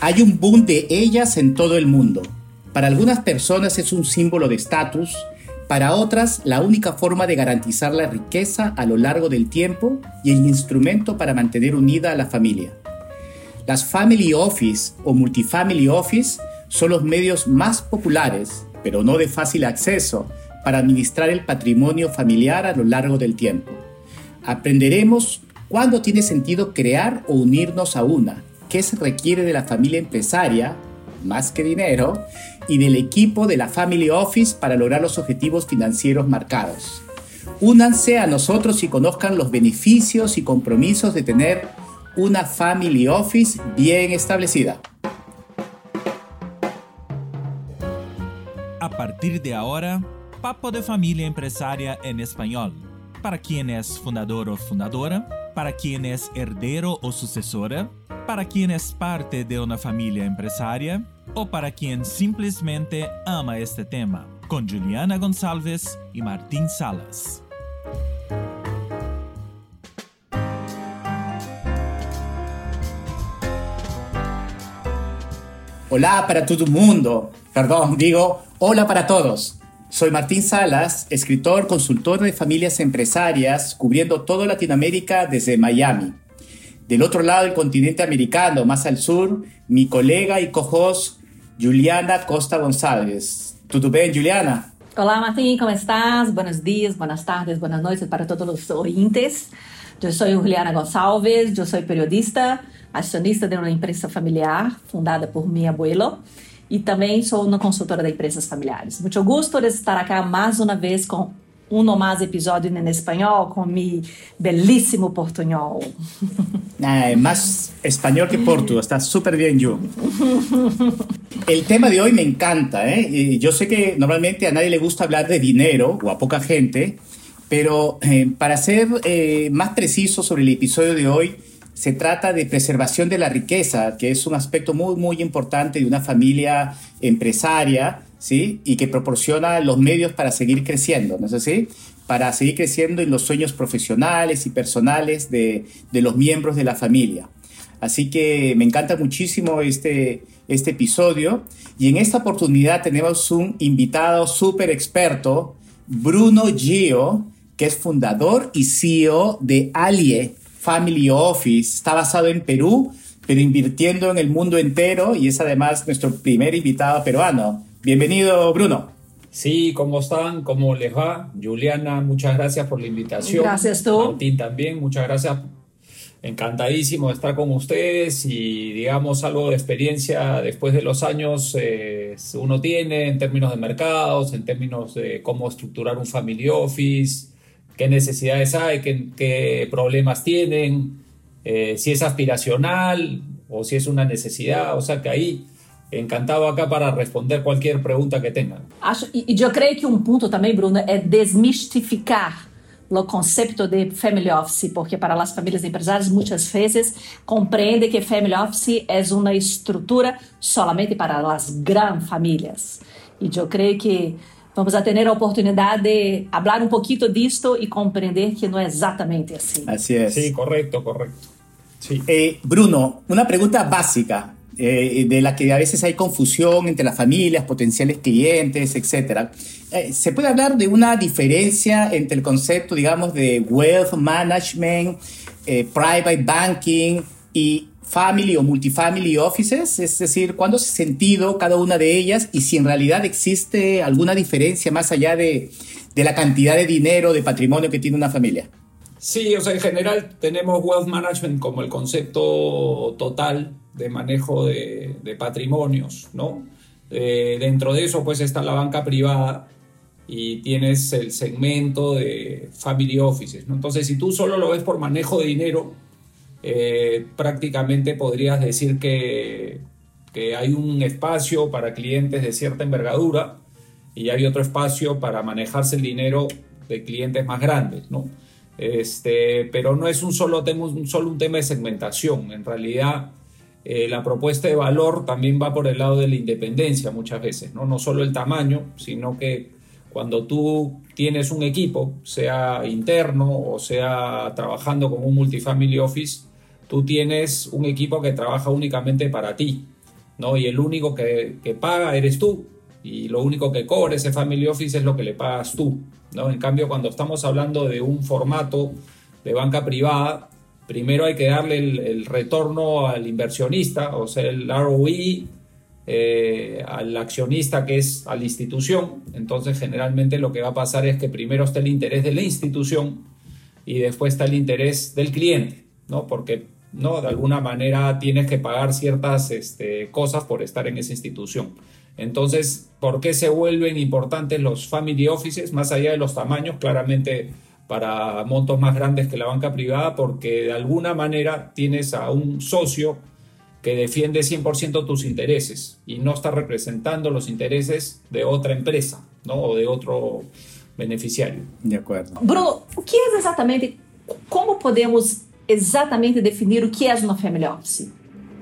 Hay un boom de ellas en todo el mundo. Para algunas personas es un símbolo de estatus, para otras la única forma de garantizar la riqueza a lo largo del tiempo y el instrumento para mantener unida a la familia. Las Family Office o Multifamily Office son los medios más populares, pero no de fácil acceso, para administrar el patrimonio familiar a lo largo del tiempo. Aprenderemos cuándo tiene sentido crear o unirnos a una, qué se requiere de la familia empresaria, más que dinero, y del equipo de la Family Office para lograr los objetivos financieros marcados. Únanse a nosotros y conozcan los beneficios y compromisos de tener una Family Office bien establecida. A partir de ahora, Papo de Familia Empresaria en español. Para quien es fundador o fundadora, para quien es heredero o sucesora, para quien es parte de una familia empresaria o para quien simplemente ama este tema, con Juliana González y Martín Salas. Hola para todo el mundo. Perdón, digo hola para todos. Soy Martín Salas, escritor, consultor de familias empresarias, cubriendo toda Latinoamérica desde Miami. Del otro lado del continente americano, más al sur, mi colega y co-host Juliana Costa González. ¿Todo bien, Juliana? Hola Martín, ¿cómo estás? Buenos días, buenas tardes, buenas noches para todos los oyentes. Yo soy Juliana González, yo soy periodista, accionista de una empresa familiar fundada por mi abuelo e também sou uma consultora de empresas familiares. Muito gosto de estar aqui mais uma vez com um ou mais episódio em espanhol con mi belíssimo portuñol. Eh, más español que portu, está súper bien yo. El tema de hoy me encanta, ¿eh? Yo sé que normalmente a nadie le gusta hablar de dinero, o a poca gente, pero eh, para ser eh, más preciso sobre el episodio de hoy, se trata de preservación de la riqueza, que es un aspecto muy, muy importante de una familia empresaria, ¿sí? Y que proporciona los medios para seguir creciendo, ¿no es así? Para seguir creciendo en los sueños profesionales y personales de, de los miembros de la familia. Así que me encanta muchísimo este, este episodio. Y en esta oportunidad tenemos un invitado súper experto, Bruno Gio, que es fundador y CEO de Alie Family Office. Está basado en Perú, pero invirtiendo en el mundo entero y es además nuestro primer invitado peruano. Bienvenido, Bruno. Sí, ¿cómo están? ¿Cómo les va? Juliana, muchas gracias por la invitación. Gracias tú. Martín también, muchas gracias. Encantadísimo de estar con ustedes y digamos algo de experiencia después de los años eh, uno tiene en términos de mercados, en términos de cómo estructurar un family office, qué necesidades hay, qué, problemas tienen, eh, si es aspiracional o si es una necesidad. O sea que ahí encantado acá para responder cualquier pregunta que tengan. y yo creo que un punto también, Bruno, es desmistificar o conceito de family office, porque para as famílias empresárias muitas vezes compreende que family office é uma estrutura solamente para as grandes famílias. E eu creio que vamos a tener la oportunidad de hablar un poquito de esto y comprender que no es exactamente así. Así es. Sí, correcto, correcto. Sí. Eh, Bruno, una pregunta básica eh, de la que a veces hay confusión entre las familias, potenciales clientes, etc. Eh, ¿Se puede hablar de una diferencia entre el concepto, digamos, de wealth management, private banking y family o multifamily offices, es decir, cuándo hace sentido cada una de ellas y si en realidad existe alguna diferencia más allá de, de, la cantidad de dinero, de patrimonio que tiene una familia. Sí, o sea, en general tenemos wealth management como el concepto total de manejo de, de patrimonios, ¿no? Eh, dentro de eso pues está la banca privada y tienes el segmento de family offices, ¿no? Entonces, si tú solo lo ves por manejo de dinero, eh, prácticamente podrías decir que, que, hay un espacio para clientes de cierta envergadura y hay otro espacio para manejarse el dinero de clientes más grandes, ¿no? Este, pero no es un solo, tema, un solo un tema de segmentación, en realidad eh, la propuesta de valor también va por el lado de la independencia muchas veces, ¿no? no solo el tamaño, sino que cuando tú tienes un equipo, sea interno o sea trabajando con un multifamily office, tú tienes un equipo que trabaja únicamente para ti. ¿no? Y el único que, que paga eres tú y lo único que cobra ese family office es lo que le pagas tú, ¿no? En cambio, cuando estamos hablando de un formato de banca privada, primero hay que darle el, retorno al inversionista, o sea, el ROI, eh, al accionista que es a la institución. Entonces, generalmente lo que va a pasar es que primero está el interés de la institución y después está el interés del cliente, ¿no? Porque, ¿no? De alguna manera tienes que pagar ciertas este, cosas por estar en esa institución. Entonces, ¿por qué se vuelven importantes los family offices? Más allá de los tamaños, claramente para montos más grandes que la banca privada porque de alguna manera tienes a un socio que defiende 100% tus intereses y no está representando los intereses de otra empresa ¿no? o de otro beneficiario. De acuerdo. Bruno, ¿qué es exactamente, cómo podemos exactamente definir o que es una family office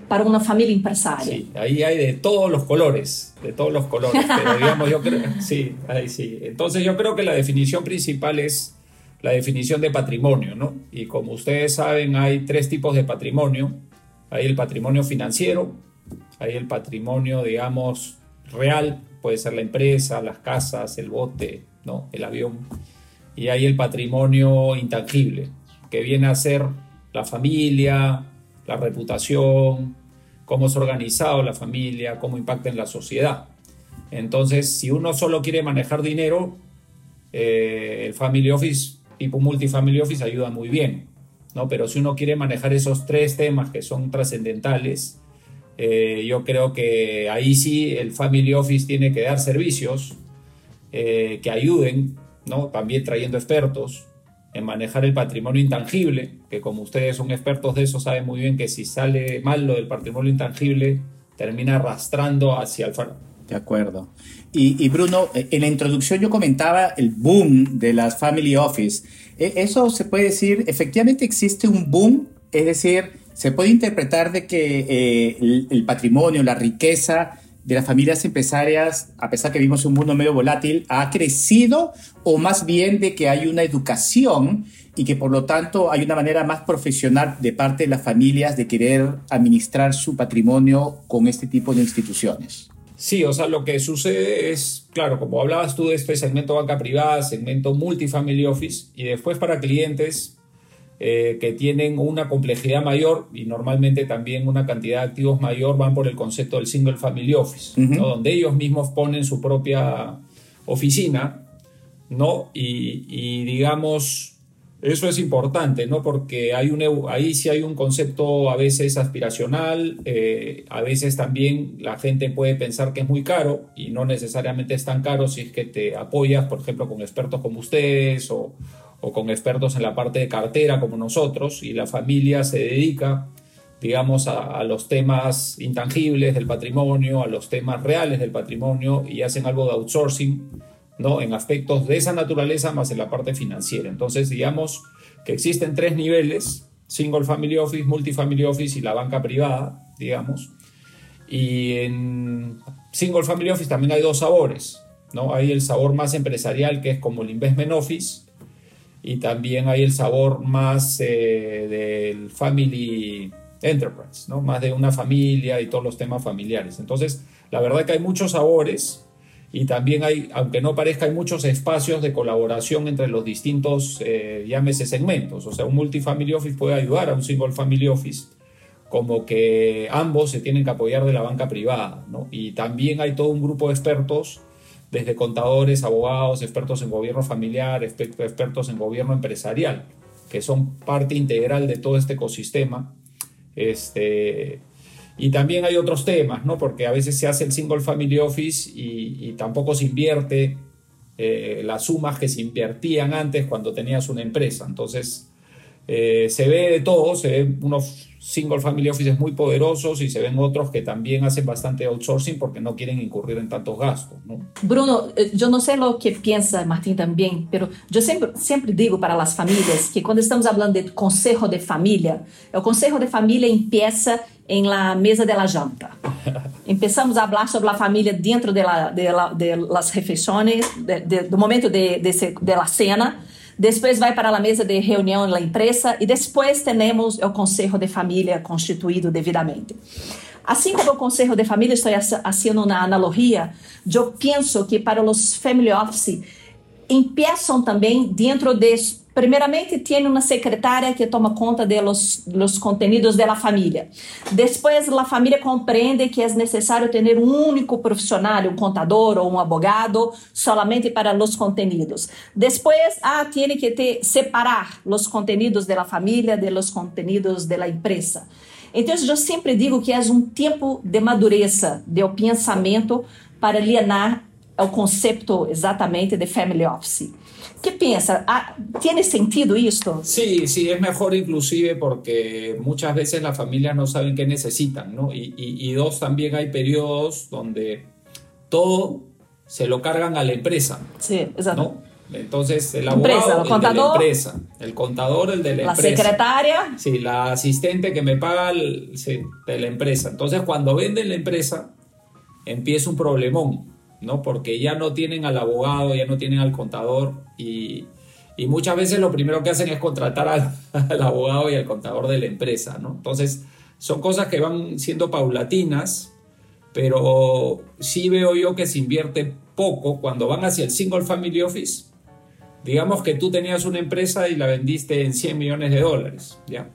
para una familia empresaria? Sí, ahí hay de todos los colores, de todos los colores, pero digamos yo creo, sí, ahí sí. Entonces yo creo que la definición principal es la definición de patrimonio, ¿no? Y como ustedes saben, hay tres tipos de patrimonio. Hay el patrimonio financiero, hay el patrimonio, digamos, real, puede ser la empresa, las casas, el bote, ¿no? El avión. Y hay el patrimonio intangible, que viene a ser la familia, la reputación, cómo es organizado la familia, cómo impacta en la sociedad. Entonces, si uno solo quiere manejar dinero, eh, el Family Office tipo multifamily office ayuda muy bien, ¿no? Pero si uno quiere manejar esos tres temas que son trascendentales, eh, yo creo que ahí sí el family office tiene que dar servicios eh, que ayuden, ¿no? También trayendo expertos en manejar el patrimonio intangible, que como ustedes son expertos de eso, saben muy bien que si sale mal lo del patrimonio intangible, termina arrastrando hacia el... De acuerdo. Y, Bruno, en la introducción yo comentaba el boom de las family office. E, eso se puede decir, efectivamente existe un boom, es decir, se puede interpretar de que eh, el, patrimonio, la riqueza de las familias empresarias, a pesar que vivimos un mundo medio volátil, ha crecido o más bien de que hay una educación y que por lo tanto hay una manera más profesional de parte de las familias de querer administrar su patrimonio con este tipo de instituciones. Sí, o sea, lo que sucede es, claro, como hablabas tú de este segmento banca privada, segmento multifamily office, y después para clientes eh, que tienen una complejidad mayor y normalmente también una cantidad de activos mayor, van por el concepto del single family office, donde ellos mismos ponen su propia oficina, ¿no? Y, y digamos, eso es importante, ¿no? Porque hay un, ahí sí hay un concepto a veces aspiracional, eh, a veces también la gente puede pensar que es muy caro y no necesariamente es tan caro si es que te apoyas, por ejemplo, con expertos como ustedes o, o con expertos en la parte de cartera como nosotros y la familia se dedica, digamos, a, a los temas intangibles del patrimonio, a los temas reales del patrimonio y hacen algo de outsourcing ¿no? En aspectos de esa naturaleza más en la parte financiera. Entonces, digamos que existen tres niveles, Single Family Office, Multifamily Office y la banca privada, digamos. Y en Single Family Office también hay dos sabores, ¿no? Hay el sabor más empresarial que es como el Investment Office y también hay el sabor más eh, del Family Enterprise, ¿no? Más de una familia y todos los temas familiares. Entonces, la verdad que hay muchos sabores y también hay, aunque no parezca, hay muchos espacios de colaboración entre los distintos, eh, llámese segmentos. O sea, un multifamily office puede ayudar a un single family office, como que ambos se tienen que apoyar de la banca privada. ¿no? Y también hay todo un grupo de expertos, desde contadores, abogados, expertos en gobierno familiar, expertos en gobierno empresarial, que son parte integral de todo este ecosistema. Este, y también hay otros temas, ¿no? Porque a veces se hace el single family office y, tampoco se invierte eh, las sumas que se invertían antes cuando tenías una empresa. Entonces, eh, se ve de todo, se ven unos single family offices muy poderosos y se ven otros que también hacen bastante outsourcing porque no quieren incurrir en tantos gastos. ¿no? Bruno, eh, yo no sé lo que piensa Martín también, pero yo siempre, siempre digo para las familias que cuando estamos hablando de consejo de familia, el consejo de familia empieza en la mesa de la janta. Empezamos a hablar sobre la familia dentro de, la, de, la, de las refeições, de, de, do momento de, de, de la cena, Depois vai para a mesa de reunião na empresa e depois temos o conselho de família constituído devidamente. Assim como o Conselho de Família, estou fazendo uma analogia, eu penso que para os family office, empiezam também dentro de Primeiramente, tem uma secretária que toma conta de los, contenidos da família. Depois, a família compreende que é necessário ter um único profissional, um contador ou um advogado, solamente para os contenidos. Depois, ah, tem que ter, separar os contenidos da família de los contenidos da empresa. Então, eu sempre digo que é um tempo de madureza do pensamento para alienar o conceito exatamente de family office. ¿Qué piensa? Ah, ¿Tiene sentido esto? Sí, sí, es mejor inclusive porque muchas veces las familias no saben qué necesitan, ¿no? Y, y, dos, también hay periodos donde todo se lo cargan a la empresa. Sí, exacto. Entonces, el abogado, empresa, el, contador, de la empresa, el contador, el de la, empresa. La secretaria. Sí, la asistente que me paga el, de la empresa. Entonces, cuando venden la empresa, empieza un problemón ¿no? Porque ya no tienen al abogado, ya no tienen al contador y, muchas veces lo primero que hacen es contratar al, abogado y al contador de la empresa, ¿no? Entonces, son cosas que van siendo paulatinas, pero sí veo yo que se invierte poco cuando van hacia el single family office. Digamos que tú tenías una empresa y la vendiste en 100 millones de dólares, ¿ya?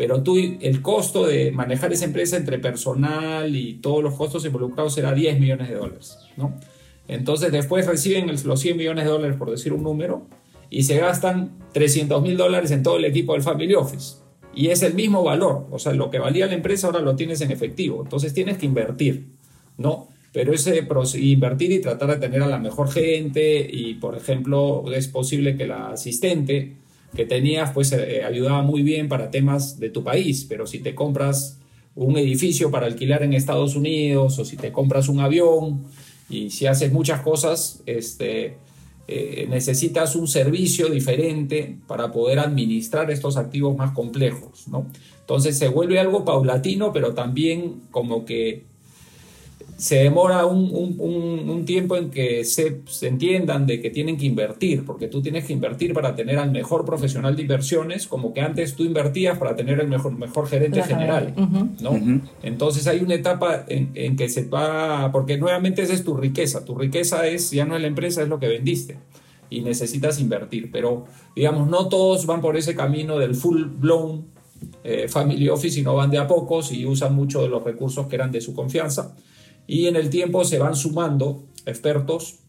Pero tú, el costo de manejar esa empresa entre personal y todos los costos involucrados era 10 millones de dólares, ¿no? Entonces después reciben los 100 millones de dólares, por decir un número, y se gastan 300 mil dólares en todo el equipo del Family Office. Y es el mismo valor, o sea, lo que valía la empresa ahora lo tienes en efectivo. Entonces tienes que invertir, ¿no? Pero ese invertir y tratar de tener a la mejor gente y, por ejemplo, es posible que la asistente que tenías, pues eh, ayudaba muy bien para temas de tu país, pero si te compras un edificio para alquilar en Estados Unidos o si te compras un avión, y si haces muchas cosas, este, eh, necesitas un servicio diferente para poder administrar estos activos más complejos, ¿no? Entonces se vuelve algo paulatino, pero también como que se demora un, tiempo en que se, entiendan de que tienen que invertir, porque tú tienes que invertir para tener al mejor profesional de inversiones, como que antes tú invertías para tener el mejor, mejor gerente general, ¿no? Entonces hay una etapa en, que se va, porque nuevamente esa es tu riqueza, tu riqueza es, ya no es la empresa, es lo que vendiste y necesitas invertir, pero digamos, no todos van por ese camino del full blown eh, family office, sino van de a pocos y usan mucho de los recursos que eran de su confianza y en el tiempo se van sumando expertos,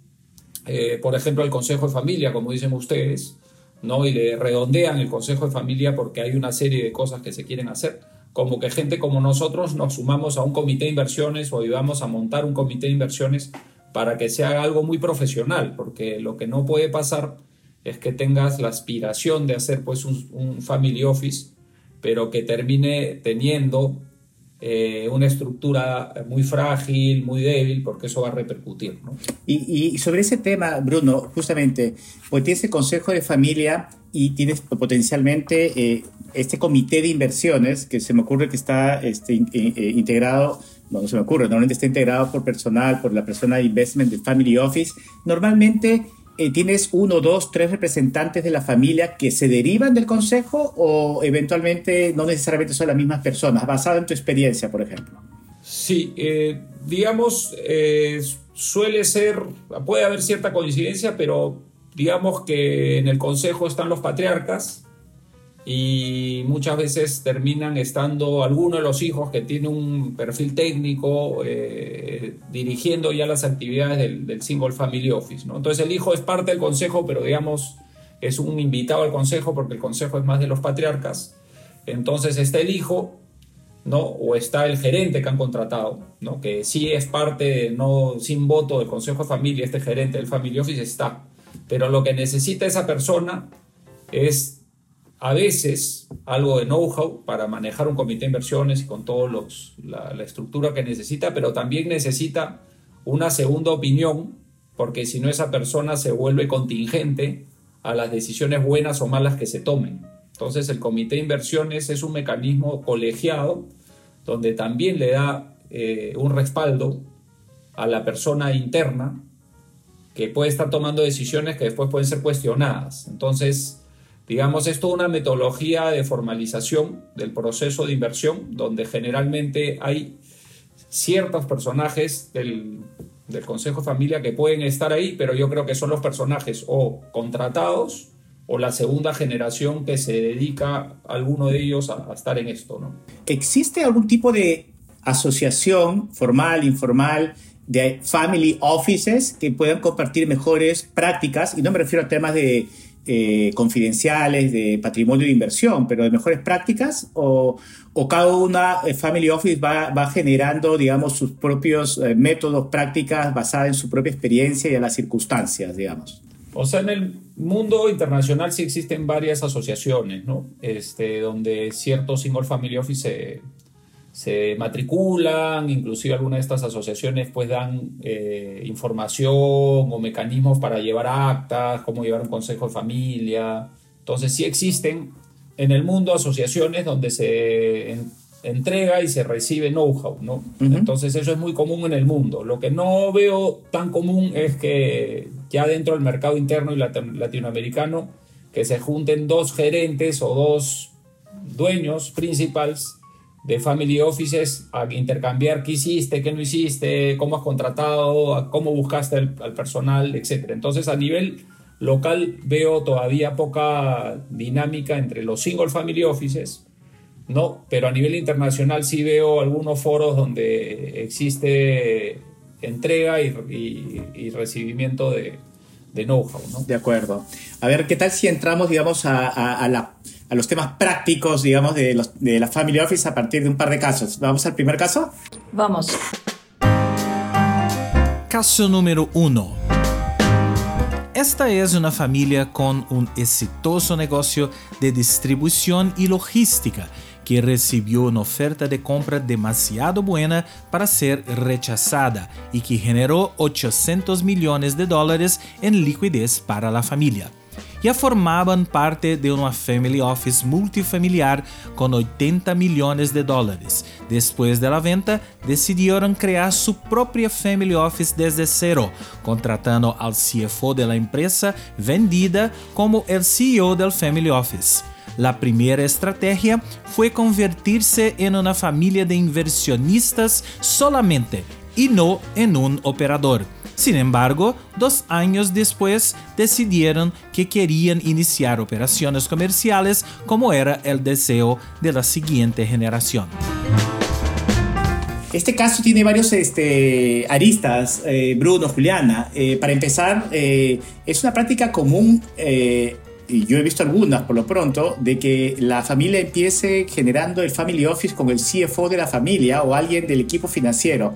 eh, por ejemplo, el Consejo de Familia, como dicen ustedes, ¿no? y le redondean el Consejo de Familia porque hay una serie de cosas que se quieren hacer, como que gente como nosotros nos sumamos a un comité de inversiones o ayudamos a montar un comité de inversiones para que se haga algo muy profesional, porque lo que no puede pasar es que tengas la aspiración de hacer pues un, un family office, pero que termine teniendo eh, una estructura muy frágil, muy débil, porque eso va a repercutir. Y, sobre ese tema, Bruno, justamente, pues tienes el Consejo de Familia y tienes potencialmente eh, este comité de inversiones que se me ocurre que está este, eh, integrado, no, no se me ocurre, normalmente está integrado por personal, por la persona de Investment de Family Office. Normalmente eh, tienes uno, dos, tres representantes de la familia que se derivan del consejo o eventualmente no necesariamente son las mismas personas, basado en tu experiencia, por ejemplo. Sí, eh, digamos, eh, suele ser, puede haber cierta coincidencia, pero digamos que en el consejo están los patriarcas, y muchas veces terminan estando algunos de los hijos que tienen un perfil técnico eh, dirigiendo ya las actividades del, Single Family Office. ¿no? Entonces el hijo es parte del consejo, pero digamos es un invitado al consejo porque el consejo es más de los patriarcas. Entonces está el hijo, ¿no? O está el gerente que han contratado, ¿no? Que sí es parte, no sin voto del consejo de familia, este gerente del Family Office está. Pero lo que necesita esa persona es a veces algo de know-how para manejar un comité de inversiones y con toda la, estructura que necesita, pero también necesita una segunda opinión, porque si no esa persona se vuelve contingente a las decisiones buenas o malas que se tomen. Entonces el comité de inversiones es un mecanismo colegiado donde también le da eh, un respaldo a la persona interna que puede estar tomando decisiones que después pueden ser cuestionadas. Entonces, Digamos, es una metodología de formalización del proceso de inversión, donde generalmente hay ciertos personajes del, del Consejo de Familia que pueden estar ahí, pero yo creo que son los personajes o contratados o la segunda generación que se dedica alguno de ellos a, estar en esto. ¿no? ¿Existe algún tipo de asociación formal, informal, de family offices que puedan compartir mejores prácticas? Y no me refiero a temas de eh, confidenciales, de patrimonio de inversión, pero de mejores prácticas, o, o cada una eh, family office va, generando, digamos, sus propios eh, métodos, prácticas basadas en su propia experiencia y en las circunstancias, digamos. O sea, en el mundo internacional sí existen varias asociaciones, ¿no? Este, donde ciertos single family office se, se matriculan, inclusive algunas de estas asociaciones pues dan eh, información o mecanismos para llevar actas, cómo llevar un consejo de familia. Entonces sí existen en el mundo asociaciones donde se entrega y se recibe know-how, ¿no? Entonces eso es muy común en el mundo. Lo que no veo tan común es que ya dentro del mercado interno y latinoamericano que se junten dos gerentes o dos dueños principales de family offices a intercambiar qué hiciste, qué no hiciste, cómo has contratado, cómo buscaste al personal, etc. Entonces a nivel local veo todavía poca dinámica entre los single family offices, ¿no? Pero a nivel internacional sí veo algunos foros donde existe entrega y, recibimiento de, know-how, ¿no? De acuerdo. A ver, ¿qué tal si entramos, digamos, a, a la a los temas prácticos, digamos, de, los, de la Family Office a partir de un par de casos. ¿Vamos al primer caso? Vamos. Caso número uno. Esta es una familia con un exitoso negocio de distribución y logística que recibió una oferta de compra demasiado buena para ser rechazada y que generó 800 millones de dólares en liquidez para la familia ya formaban parte de una family office multifamiliar con 80 millones de dólares. Después de la venta, decidieron crear su propia family office desde cero, contratando al CFO de empresa vendida como el CEO del family office. La primera estrategia fue convertirse en una familia de inversionistas solamente y no en un operador. Sin embargo, dos años después decidieron que querían iniciar operaciones comerciales como era el deseo de la siguiente generación. Este caso tiene varios este, aristas, eh, Bruno, Juliana. Eh, para empezar, eh, es una práctica común, y yo he visto algunas por lo pronto, de que la familia empiece generando el family office con el CFO de la familia o alguien del equipo financiero.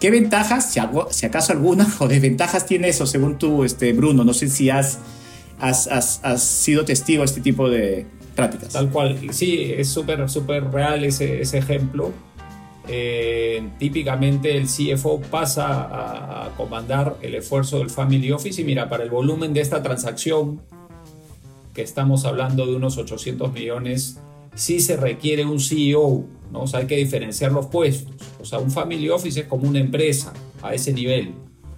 ¿Qué ventajas, si, acaso alguna, o desventajas tiene eso según tú, este, Bruno? No sé si has, has, sido testigo de este tipo de prácticas. Tal cual, sí, es súper, súper real ese, ese ejemplo. Eh, típicamente el CFO pasa a, a, comandar el esfuerzo del Family Office y mira, para el volumen de esta transacción, que estamos hablando de unos 800 millones, sí se requiere un CEO ¿no? Hay que diferenciar los puestos. O sea, un family office es como una empresa a ese nivel.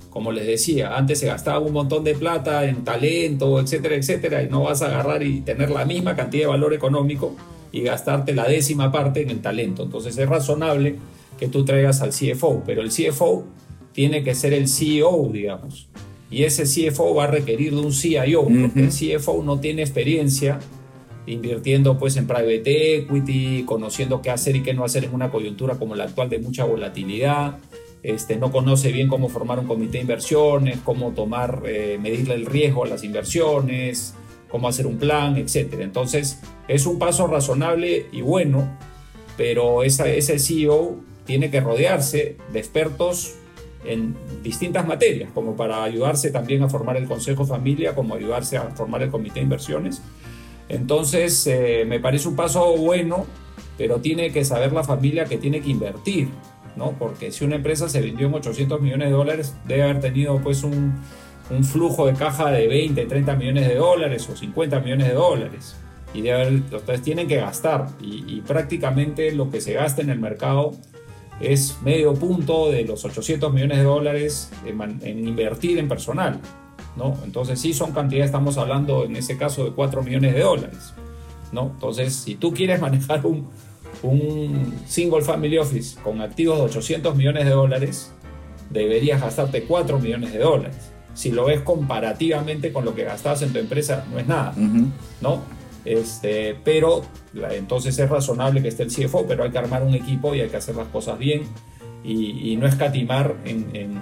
Como les decía, antes se gastaba un montón de plata en talento, etcétera, etcétera, y no vas a agarrar y tener la misma cantidad de valor económico y gastarte la décima parte en el talento. Entonces es razonable que tú traigas al CFO, pero el CFO tiene que ser el CEO, digamos. Y ese CFO va a requerir de un CIO, porque el CFO no tiene experiencia invirtiendo pues en private equity, conociendo qué hacer y qué no hacer en una coyuntura como la actual de mucha volatilidad. Este, no conoce bien cómo formar un comité de inversiones, cómo tomar, eh, medirle el riesgo a las inversiones, cómo hacer un plan, etc. Entonces, es un paso razonable y bueno, pero esa, ese CEO tiene que rodearse de expertos en distintas materias, como para ayudarse también a formar el Consejo Familia, como ayudarse a formar el Comité de Inversiones entonces, eh, me parece un paso bueno, pero tiene que saber la familia que tiene que invertir, ¿no? Porque si una empresa se vendió en 800 millones de dólares, debe haber tenido pues un, flujo de caja de 20, 30 millones de dólares o 50 millones de dólares. Y debe haber, entonces tienen que gastar. Y, prácticamente lo que se gasta en el mercado es medio punto de los 800 millones de dólares en invertir en personal. ¿no? Entonces sí son cantidades, estamos hablando en ese caso de 4 millones de dólares, ¿no? Entonces, si tú quieres manejar un, un single family office con activos de 800 millones de dólares, deberías gastarte 4 millones de dólares. Si lo ves comparativamente con lo que gastabas en tu empresa, no es nada, ¿no? Este, pero entonces es razonable que esté el CFO, pero hay que armar un equipo y hay que hacer las cosas bien y, no escatimar en,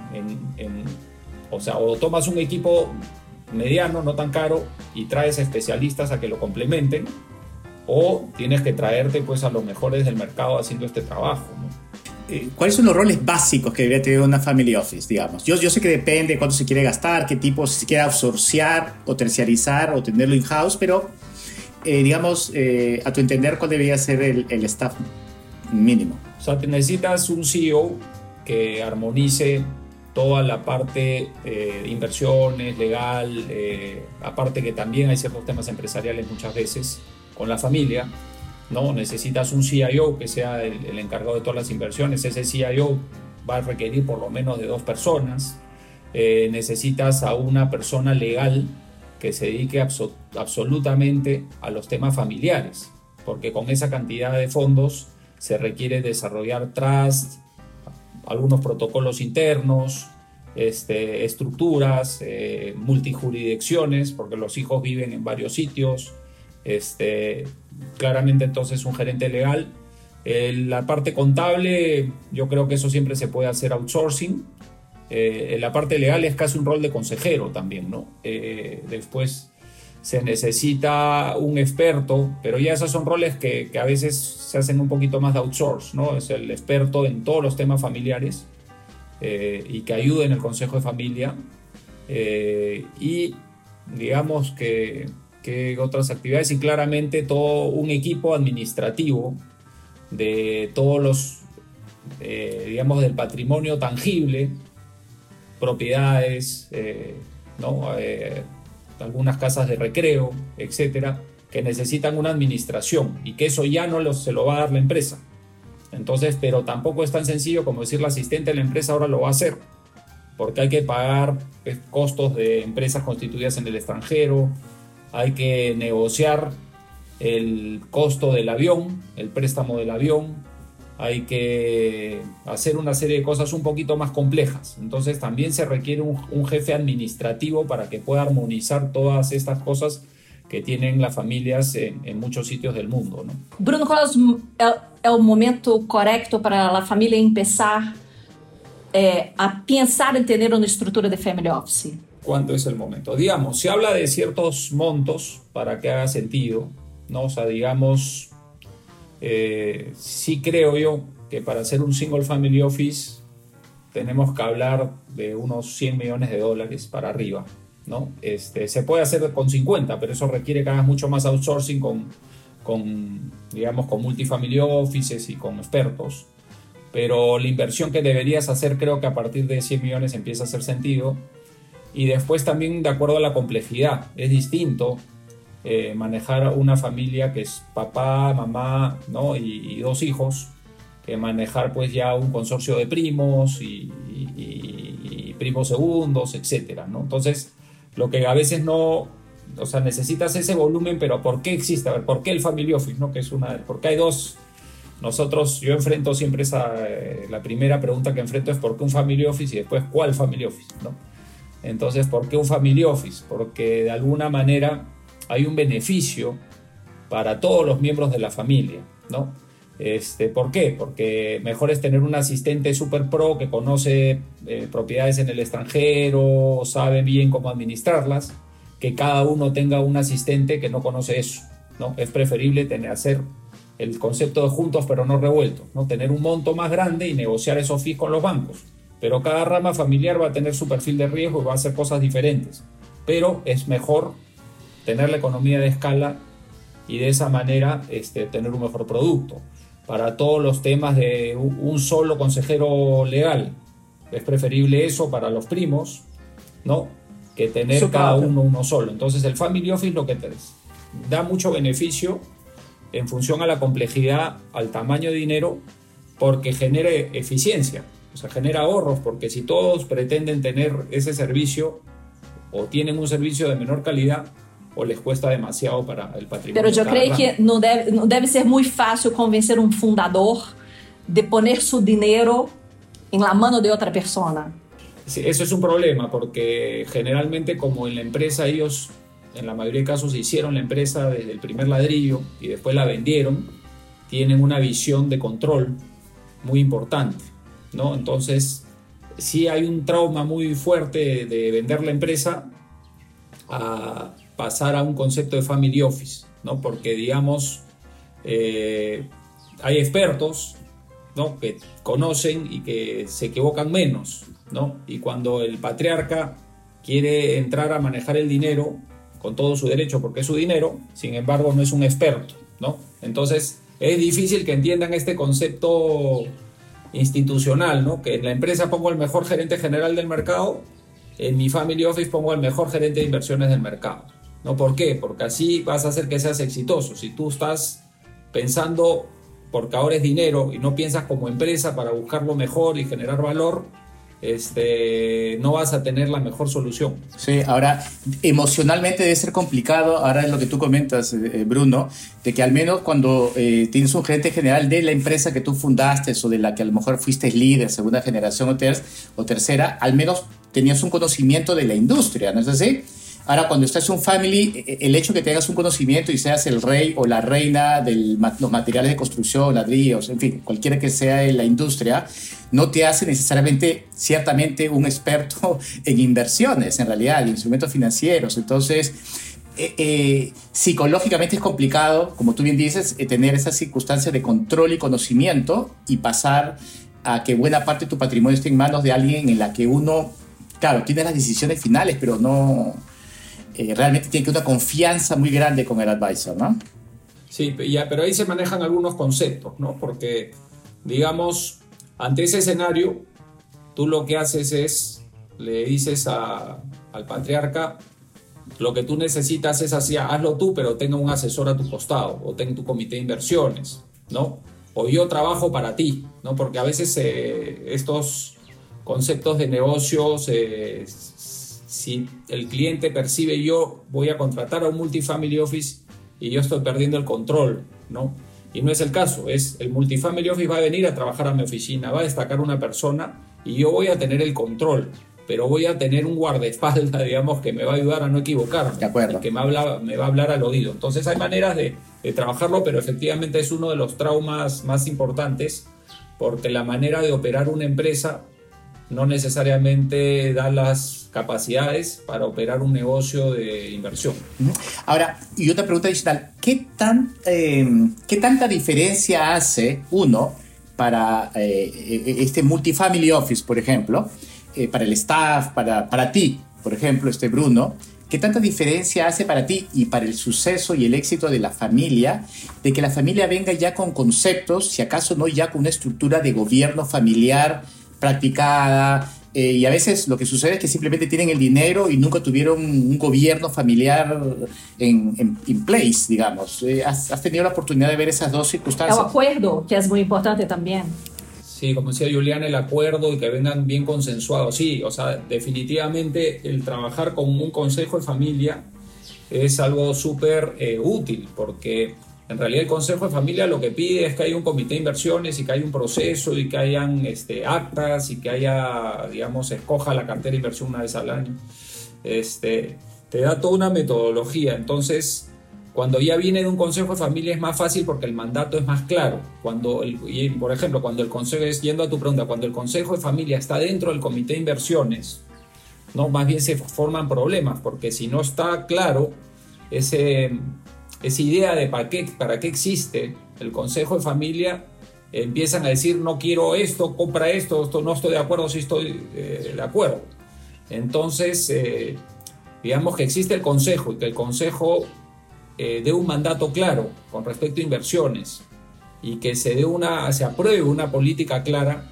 o sea, o tomas un equipo mediano, no tan caro, y traes especialistas a que lo complementen, o tienes que traerte pues a los mejores del mercado haciendo este trabajo. Eh, ¿Cuáles son los roles básicos que debería tener una family office, digamos? Yo, yo sé que depende de cuánto se quiere gastar, qué tipo, si se quiere outsourcear o terciarizar o tenerlo in-house, pero eh, digamos, eh, a tu entender, ¿cuál debería ser el, el staff mínimo? O sea, necesitas un CEO que armonice toda la parte de inversiones, legal, aparte que también hay ciertos temas empresariales muchas veces, con la familia, ¿no? Necesitas un CIO que sea el, encargado de todas las inversiones. Ese CIO va a requerir por lo menos de dos personas. Eh, necesitas a una persona legal que se dedique absolutamente a los temas familiares, porque con esa cantidad de fondos se requiere desarrollar trust, algunos protocolos internos, este, estructuras, eh, multijurisdicciones, porque los hijos viven en varios sitios, este, claramente entonces un gerente legal. la parte contable, yo creo que eso siempre se puede hacer outsourcing. Eh, la parte legal es casi un rol de consejero también, ¿no? Eh, después se necesita un experto, pero ya esos son roles que, a veces se hacen un poquito más de outsource, ¿no? Es el experto en todos los temas familiares eh, y que ayude en el consejo de familia. y digamos que que otras actividades y claramente todo un equipo administrativo de todos los, eh, digamos, del patrimonio tangible, propiedades, eh, ¿no? Eh, algunas casas de recreo, etcétera, que necesitan una administración y que eso ya no se lo va a dar la empresa. Entonces, pero tampoco es tan sencillo como decir la asistente de la empresa ahora lo va a hacer, porque hay que pagar pues, costos de empresas constituidas en el extranjero, hay que negociar el costo del avión, el préstamo del avión, hay que hacer una serie de cosas un poquito más complejas. Entonces también se requiere un, jefe administrativo para que pueda armonizar todas estas cosas que tienen las familias en, muchos sitios del mundo. Bruno, ¿cuál es el, momento correcto para la familia empezar eh, a pensar en tener una estructura de family office? cuándo es el momento. Digamos, se habla de ciertos montos para que haga sentido, ¿no? O sea, digamos, eh, sí creo yo que para hacer un single family office tenemos que hablar de unos 100 millones de dólares para arriba, ¿no? Este, se puede hacer con 50, pero eso requiere que hagas mucho más outsourcing con, con, digamos, con multifamily offices y con expertos. Pero la inversión que deberías hacer creo que a partir de 100 millones empieza a hacer sentido y después también de acuerdo a la complejidad. Es distinto eh, manejar una familia que es papá, mamá ¿no? y, dos hijos que manejar pues ya un consorcio de primos y, primos segundos, etc. ¿no? Entonces, lo que a veces no, o sea, necesitas ese volumen, pero ¿por qué existe? A ver, ¿por qué el family office? ¿no? Que es una, porque hay dos. Nosotros, yo enfrento siempre esa, eh, la primera pregunta que enfrento es ¿por qué un family office? y después ¿cuál family office? ¿no? Entonces, ¿por qué un family office? Porque de alguna manera hay un beneficio para todos los miembros de la familia, ¿no? Este, ¿Por qué? Porque mejor es tener un asistente super pro que conoce eh, propiedades en el extranjero, sabe bien cómo administrarlas, que cada uno tenga un asistente que no conoce eso, ¿no? Es preferible tener, hacer el concepto de juntos pero no revueltos, ¿no? Tener un monto más grande y negociar esos fees con los bancos pero cada rama familiar va a tener su perfil de riesgo y va a hacer cosas diferentes. Pero es mejor tener la economía de escala y de esa manera este, tener un mejor producto. Para todos los temas de un solo consejero legal, es preferible eso para los primos, ¿no? Que tener cada uno uno solo. Entonces el Family Office lo que te da mucho beneficio en función a la complejidad, al tamaño de dinero, porque genere eficiencia o sea, genera ahorros, porque si todos pretenden tener ese servicio o tienen un servicio de menor calidad o les cuesta demasiado para el patrimonio. Pero yo creo que no debe, no debe ser muy fácil convencer un fundador de poner su dinero en la mano de otra persona. Sí, eso es un problema porque generalmente como en la empresa ellos en la mayoría de casos hicieron la empresa desde el primer ladrillo y después la vendieron, tienen una visión de control muy importante, ¿no? Entonces, sí hay un trauma muy fuerte de vender la empresa a pasar a un concepto de family office, ¿no? Porque, digamos, eh, hay expertos, ¿no? Que conocen y que se equivocan menos, ¿no? Y cuando el patriarca quiere entrar a manejar el dinero, con todo su derecho porque es su dinero, sin embargo no es un experto, ¿no? Entonces es difícil que entiendan este concepto institucional, ¿no? Que en la empresa pongo el mejor gerente general del mercado, en mi family office pongo el mejor gerente de inversiones del mercado, ¿no? ¿Por qué? Porque así vas a hacer que seas exitoso. Si tú estás pensando porque ahora es dinero y no piensas como empresa para buscar lo mejor y generar valor, este, no vas a tener la mejor solución. Sí, ahora emocionalmente debe ser complicado, ahora es lo que tú comentas, eh, eh, Bruno, de que al menos cuando eh, tienes un gerente general de la empresa que tú fundaste o de la que a lo mejor fuiste líder, segunda generación o, o tercera, al menos tenías un conocimiento de la industria, ¿no es así? Ahora, cuando estás en un family, e, e, el hecho que tengas un conocimiento y seas el rey o la reina de los materiales de construcción, ladrillos, en fin, cualquiera que sea la industria, no te hace necesariamente, ciertamente, un experto en inversiones, en realidad, en instrumentos financieros. Entonces, eh, eh, psicológicamente es complicado, como tú bien dices, eh, tener esa circunstancia de control y conocimiento y pasar a que buena parte de tu patrimonio esté en manos de alguien en la que uno, claro, tiene las decisiones finales, pero no, eh, realmente tiene que una confianza muy grande con el advisor, ¿no? Sí, ya, pero ahí se manejan algunos conceptos, ¿no? Porque, digamos, ante ese escenario, tú lo que haces es, le dices al patriarca, lo que tú necesitas es así, hazlo tú, pero tenga un asesor a tu costado, o ten tu comité de inversiones, ¿no? O yo trabajo para ti, ¿no? Porque a veces eh, estos conceptos de negocios eh, si el cliente percibe yo voy a contratar a un multifamily office y yo estoy perdiendo el control, ¿no? Y no es el caso, es el multifamily office va a venir a trabajar a mi oficina, va a destacar una persona y yo voy a tener el control, pero voy a tener un guardaespaldas, digamos, que me va a ayudar a no equivocarme, de acuerdo. que me, habla, me va a hablar al oído. Entonces hay maneras de, de trabajarlo, pero efectivamente es uno de los traumas más importantes porque la manera de operar una empresa no necesariamente da las capacidades para operar un negocio de inversión. Ahora, y otra pregunta adicional, ¿qué, tan, em, ¿qué tanta diferencia hace uno para eh, e-, este multifamily office, por ejemplo, eh, para el staff, para, para ti, por ejemplo, este Bruno? ¿Qué tanta diferencia hace para ti y para el suceso y el éxito de la familia de que la familia venga ya con conceptos, si acaso no ya con una estructura de gobierno familiar practicada, eh, y a veces lo que sucede es que simplemente tienen el dinero y nunca tuvieron un gobierno familiar en, en place, digamos. Eh, ¿has, tenido la oportunidad de ver esas dos circunstancias? El acuerdo, que es muy importante también. Sí, como decía Julián, el acuerdo y que vengan bien consensuados. Sí, o sea, definitivamente el trabajar con un consejo de familia es algo súper eh, útil porque en realidad el Consejo de Familia lo que pide es que haya un comité de inversiones y que haya un proceso y que hayan este, actas y que haya, digamos, escoja la cartera de inversión una vez al año. Este, te da toda una metodología. Entonces, cuando ya viene de un Consejo de Familia es más fácil porque el mandato es más claro. Cuando, el, por ejemplo, cuando el Consejo, es yendo a tu pregunta, cuando el Consejo de Familia está dentro del comité de inversiones, no, más bien se forman problemas porque si no está claro ese esa idea de para qué, para qué existe el consejo de familia, empiezan a decir no quiero esto, compra esto, esto no estoy de acuerdo, si estoy eh, de acuerdo. Entonces, eh, digamos que existe el consejo y que el consejo eh, dé un mandato claro con respecto a inversiones y que se dé una, se apruebe una política clara.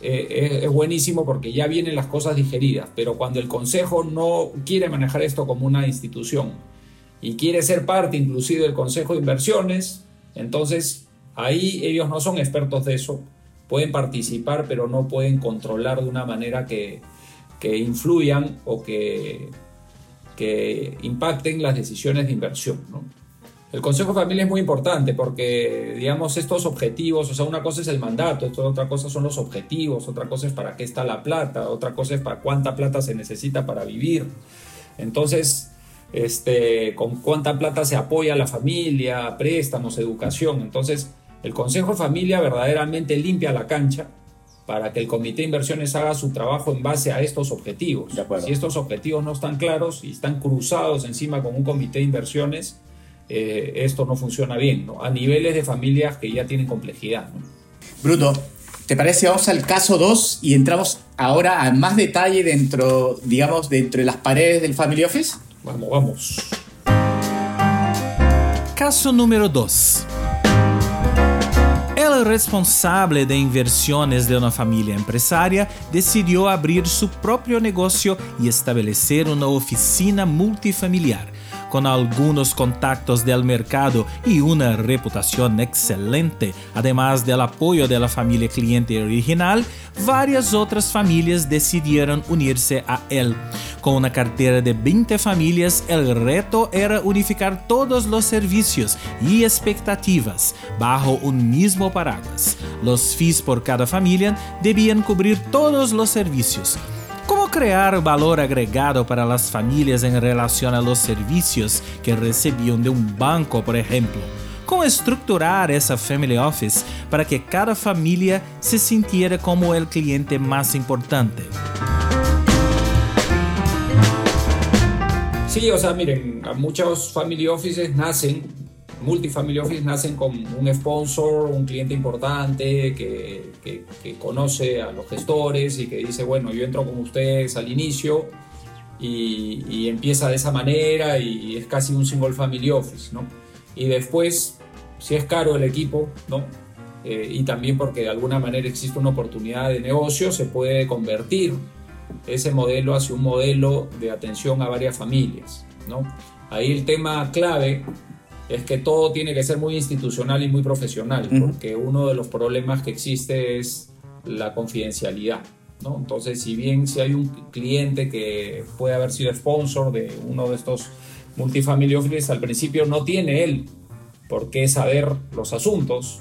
Es, es buenísimo porque ya vienen las cosas digeridas, pero cuando el Consejo no quiere manejar esto como una institución, y quiere ser parte inclusive del Consejo de Inversiones, entonces ahí ellos no son expertos de eso, pueden participar pero no pueden controlar de una manera que, que influyan o que, que impacten las decisiones de inversión. ¿no? El Consejo de Familia es muy importante porque, digamos, estos objetivos, o sea, una cosa es el mandato, otra cosa son los objetivos, otra cosa es para qué está la plata, otra cosa es para cuánta plata se necesita para vivir. Entonces, este, con cuánta plata se apoya a la familia, préstamos, educación. Entonces, el Consejo de Familia verdaderamente limpia la cancha para que el comité de inversiones haga su trabajo en base a estos objetivos. Si estos objetivos no están claros y están cruzados encima con un comité de inversiones, eh, esto no funciona bien, ¿no? a niveles de familias que ya tienen complejidad. Bruno, ¿te parece? Vamos al caso 2 y entramos ahora a más detalle dentro, digamos, dentro de las paredes del Family Office. Vamos, vamos. Caso número 2. El responsable de inversiones de una familia empresaria decidió abrir su propio negocio y establecer una oficina multifamiliar con algunos contactos del mercado y una reputación excelente, además del apoyo de la familia cliente original, varias otras familias decidieron unirse a él. Con una cartera de 20 familias, el reto era unificar todos los servicios y expectativas bajo un mismo paraguas. Los fees por cada familia debían cubrir todos los servicios ¿Cómo crear valor agregado para las familias en relación a los servicios que recibían de un banco, por ejemplo? ¿Cómo estructurar esa Family Office para que cada familia se sintiera como el cliente más importante? Sí, o sea, miren, muchos Family Offices nacen multifamily office nacen con un sponsor, un cliente importante que, conoce a los gestores y que dice, bueno, yo entro con ustedes al inicio y, y, empieza de esa manera y es casi un single family office, ¿no? Y después, si es caro el equipo, ¿no? Eh, y también porque de alguna manera existe una oportunidad de negocio, se puede convertir ese modelo hacia un modelo de atención a varias familias, ¿no? Ahí el tema clave es que todo tiene que ser muy institucional y muy profesional, porque uno de los problemas que existe es la confidencialidad. ¿no? Entonces, si bien si hay un cliente que puede haber sido sponsor de uno de estos multifamily offices, al principio no tiene él por qué saber los asuntos,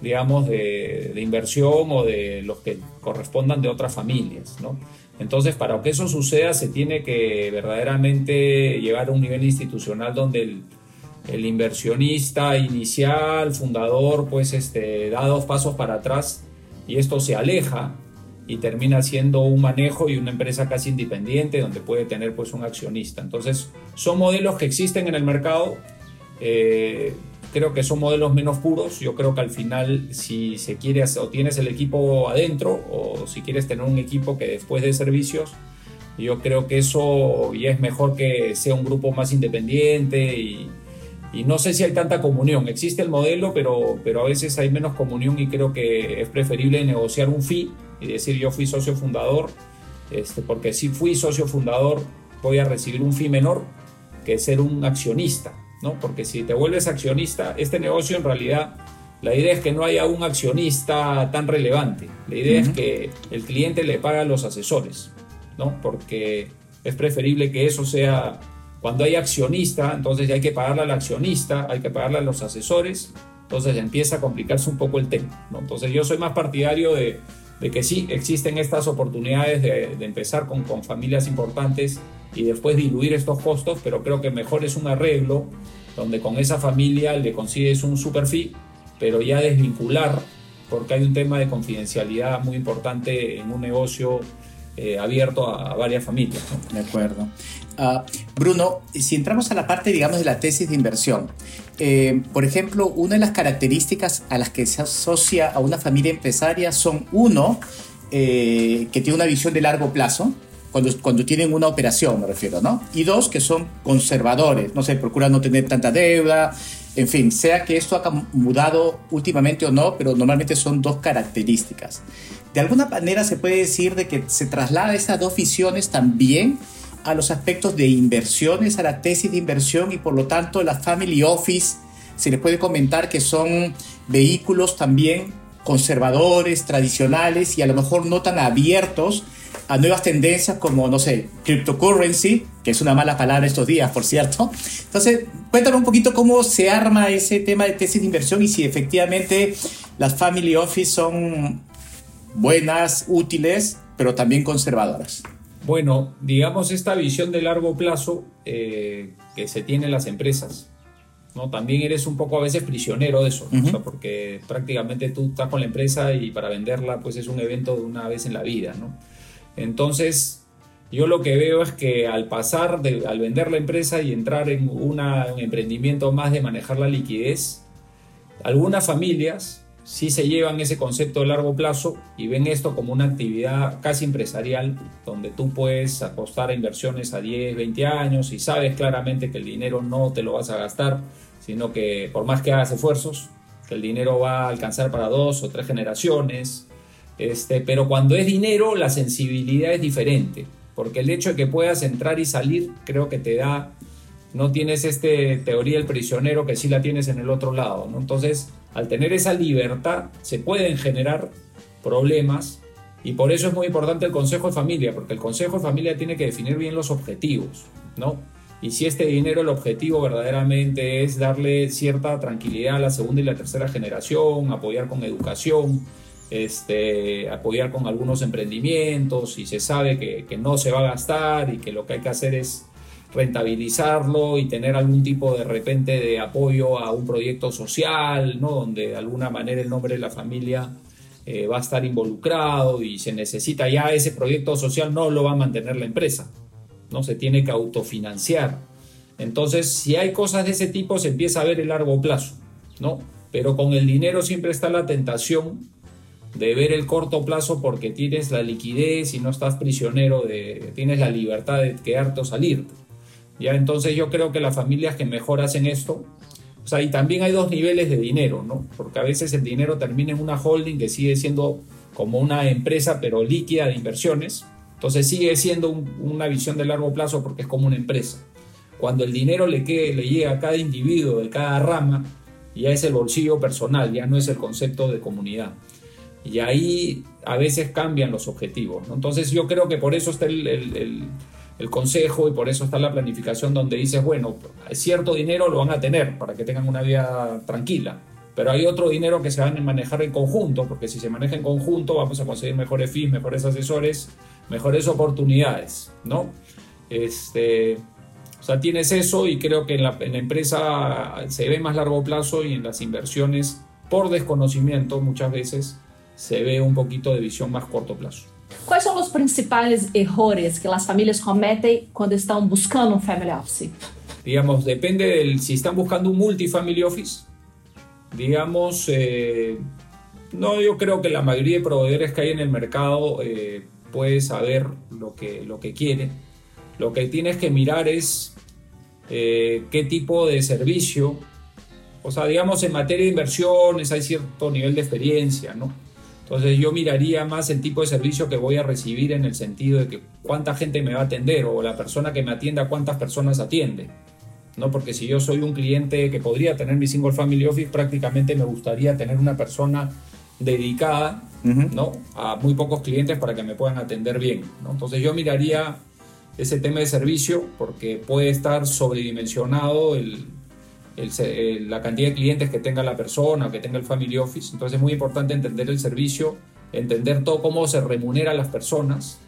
digamos, de, de, inversión o de los que correspondan de otras familias. ¿no? Entonces, para que eso suceda, se tiene que verdaderamente llevar a un nivel institucional donde el el inversionista inicial, fundador, pues este, da dos pasos para atrás y esto se aleja y termina siendo un manejo y una empresa casi independiente donde puede tener pues un accionista. Entonces son modelos que existen en el mercado, eh, creo que son modelos menos puros, yo creo que al final si se quiere o tienes el equipo adentro o si quieres tener un equipo que después de servicios, yo creo que eso ya es mejor que sea un grupo más independiente y, y no sé si hay tanta comunión. Existe el modelo, pero, pero a veces hay menos comunión y creo que es preferible negociar un fee y decir yo fui socio fundador, este, porque si fui socio fundador voy a recibir un fee menor que ser un accionista, ¿no? Porque si te vuelves accionista, este negocio en realidad la idea es que no haya un accionista tan relevante. La idea es que el cliente le paga a los asesores, ¿no? Porque es preferible que eso sea cuando hay accionista, entonces hay que pagarle al accionista, hay que pagarle a los asesores, entonces empieza a complicarse un poco el tema. ¿no? Entonces yo soy más partidario de, que sí existen estas oportunidades de, empezar con, con, familias importantes y después diluir estos costos, pero creo que mejor es un arreglo donde con esa familia le consigues un super fee, pero ya desvincular, porque hay un tema de confidencialidad muy importante en un negocio eh, abierto a, varias familias. De acuerdo. Ah, Bruno, si entramos a la parte, digamos, de la tesis de inversión, eh, por ejemplo, una de las características a las que se asocia a una familia empresaria son, uno, eh, que tiene una visión de largo plazo, cuando, cuando tienen una operación, me refiero, ¿no? Y dos, que son conservadores, no sé, procuran no tener tanta deuda, en fin, sea que esto ha mudado últimamente o no, pero normalmente son dos características de alguna manera se puede decir de que se traslada esas dos visiones también a los aspectos de inversiones, a la tesis de inversión y por lo tanto la family office se le puede comentar que son vehículos también conservadores, tradicionales y a lo mejor no tan abiertos a nuevas tendencias como, no sé, cryptocurrency, que es una mala palabra estos días, por cierto. Entonces, cuéntame un poquito cómo se arma ese tema de tesis de inversión y si efectivamente las family office son buenas, útiles, pero también conservadoras. Bueno, digamos esta visión de largo plazo eh, que se tiene en las empresas, ¿no? También eres un poco a veces prisionero de eso, porque prácticamente tú estás con la empresa y para venderla pues es un evento de una vez en la vida, ¿no? Entonces, yo lo que veo es que al pasar, de, al vender la empresa y entrar en un emprendimiento más de manejar la liquidez, algunas familias sí se llevan ese concepto de largo plazo y ven esto como una actividad casi empresarial donde tú puedes apostar a inversiones a 10, 20 años y sabes claramente que el dinero no te lo vas a gastar, sino que por más que hagas esfuerzos, que el dinero va a alcanzar para dos o tres generaciones. Este, pero cuando es dinero, la sensibilidad es diferente, porque el hecho de que puedas entrar y salir creo que te da, no tienes este teoría del prisionero que sí la tienes en el otro lado, ¿no? Entonces, al tener esa libertad se pueden generar problemas y por eso es muy importante el consejo de familia, porque el consejo de familia tiene que definir bien los objetivos, ¿no? Y si este dinero, el objetivo verdaderamente es darle cierta tranquilidad a la segunda y la tercera generación, apoyar con educación, este, apoyar con algunos emprendimientos, y se sabe que, que no se va a gastar y que lo que hay que hacer es rentabilizarlo y tener algún tipo de repente de apoyo a un proyecto social, ¿no? donde de alguna manera el nombre de la familia eh, va a estar involucrado y se necesita ya ese proyecto social no lo va a mantener la empresa, no se tiene que autofinanciar. Entonces, si hay cosas de ese tipo, se empieza a ver el largo plazo, ¿no? Pero con el dinero siempre está la tentación de ver el corto plazo porque tienes la liquidez y no estás prisionero de, tienes la libertad de quedarte o salirte. ¿Ya? Entonces yo creo que las familias que mejor hacen esto, o sea, y también hay dos niveles de dinero, ¿no? Porque a veces el dinero termina en una holding que sigue siendo como una empresa, pero líquida de inversiones. Entonces sigue siendo una visión de largo plazo porque es como una empresa. Cuando el dinero le, le llega a cada individuo de cada rama, ya es el bolsillo personal, ya no es el concepto de comunidad. Y ahí a veces cambian los objetivos. Entonces yo creo que por eso está el consejo y por eso está la planificación donde dices, bueno, cierto dinero lo van a tener para que tengan una vida tranquila, pero hay otro dinero que se van a manejar en conjunto, porque si se maneja en conjunto vamos a conseguir mejores fees, mejores asesores, mejores oportunidades, ¿no? Este, o sea, tienes eso y creo que en la, en la empresa se ve más largo plazo y en las inversiones, por desconocimiento muchas veces, se ve un poquito de visión más corto plazo. Quais são os principais errores que as famílias cometem quando estão buscando um family office? Digamos, depende si están buscando un multifamily office. Digamos, eh, no, yo creo que la mayoría de proveedores que hay en el mercado eh, puede saber lo que, lo que quiere. Lo que tienes que mirar es eh, qué tipo de servicio. O sea, digamos, en materia de inversiones hay cierto nivel de experiencia, ¿no? Entonces yo miraría más el tipo de servicio que voy a recibir en el sentido de que cuánta gente me va a atender o la persona que me atienda cuántas personas atiende. ¿no? Porque si yo soy un cliente que podría tener mi single family office, prácticamente me gustaría tener una persona dedicada ¿no? a muy pocos clientes para que me puedan atender bien. ¿no? Entonces yo miraría ese tema de servicio porque puede estar sobredimensionado el, la cantidad de clientes que tenga la persona, que tenga el family office. Entonces es muy importante entender el servicio, entender todo cómo se remunera a las personas,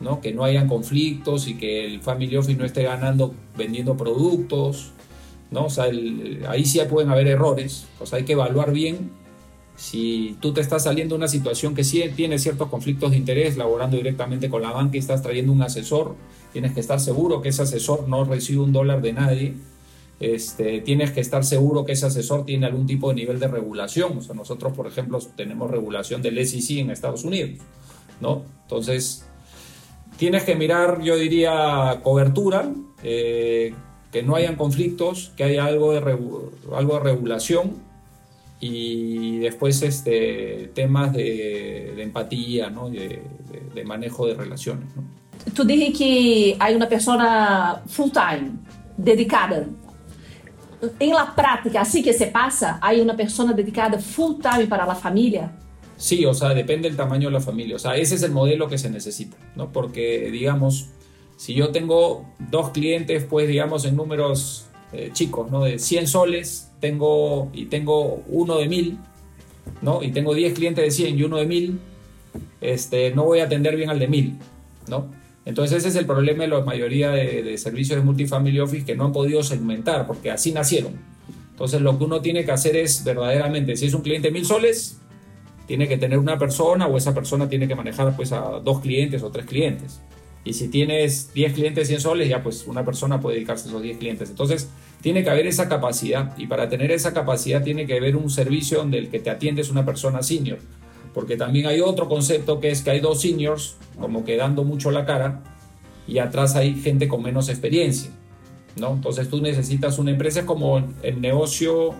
¿no? que no hayan conflictos y que el family office no esté ganando vendiendo productos. ¿no? O sea, ahí sí pueden haber errores. O sea, hay que evaluar bien si tú te estás saliendo de una situación que sí tiene ciertos conflictos de interés, laborando directamente con la banca y estás trayendo un asesor, tienes que estar seguro que ese asesor no recibe un dólar de nadie este, tienes que estar seguro que ese asesor tiene algún tipo de nivel de regulación. O sea, nosotros, por ejemplo, tenemos regulación del SEC en Estados Unidos, ¿no? Entonces, tienes que mirar, yo diría, cobertura, eh, que no hayan conflictos, que haya algo de, algo de regulación y después este, temas de, empatía, ¿no? de, de, manejo de relaciones. ¿no? Tú dije que hay una persona full time, dedicada em la prática, assim que se passa, há uma pessoa dedicada full time para a família? Sí, o sea, depende del tamaño de la familia. O sea, ese es el modelo que se necesita, ¿no? Porque, digamos, si yo tengo dos clientes, pues, digamos, en números eh, chicos, ¿no? De 100 soles, tengo, y tengo uno de 1000, ¿no? Y tengo 10 clientes de 100 y uno de 1000, este, no voy a atender bien al de 1000, ¿no? Entonces ese es el problema de la mayoría de, servicios de multifamily office que no han podido segmentar, porque así nacieron. Entonces lo que uno tiene que hacer es verdaderamente, si es un cliente de 1000 soles, tiene que tener una persona o esa persona tiene que manejar pues a dos clientes o tres clientes. Y si tienes 10 clientes 100 soles, ya pues una persona puede dedicarse a esos 10 clientes. Entonces, tiene que haber esa capacidad y para tener esa capacidad tiene que haber un servicio donde el que te atiende es una persona senior. Porque también hay otro concepto que es que hay dos seniors como que dando mucho la cara y atrás hay gente con menos experiencia. ¿no? Entonces tú necesitas una empresa como el negocio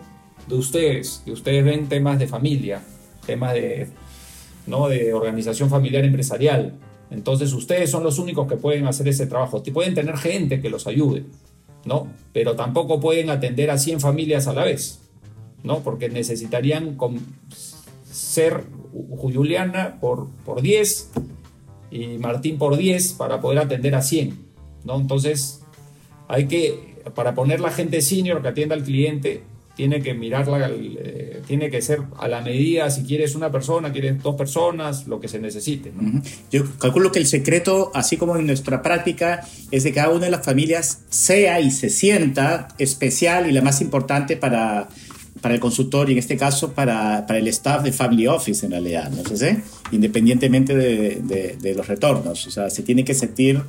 de ustedes, que ustedes ven temas de familia, temas de, ¿no? de organización familiar empresarial entonces ustedes son los únicos que pueden hacer ese trabajo. Pueden tener gente que los ayude, ¿no? Pero tampoco pueden atender a 100 familias a la vez, ¿no? Porque necesitarían ser Juliana por, por 10 y Martín por 10 para poder atender a 100, ¿no? Entonces hay que, para poner la gente senior que atienda al cliente, tiene que mirarla, eh, tiene que ser a la medida, si quieres una persona, quieres dos personas, lo que se necesite. Yo calculo que el secreto, así como en nuestra práctica, es de que cada una de las familias sea y se sienta especial y la más importante para, para el consultor y en este caso para, para el staff de Family Office en realidad, ¿no sé? Independientemente de, de, de los retornos, o sea, se tiene que sentir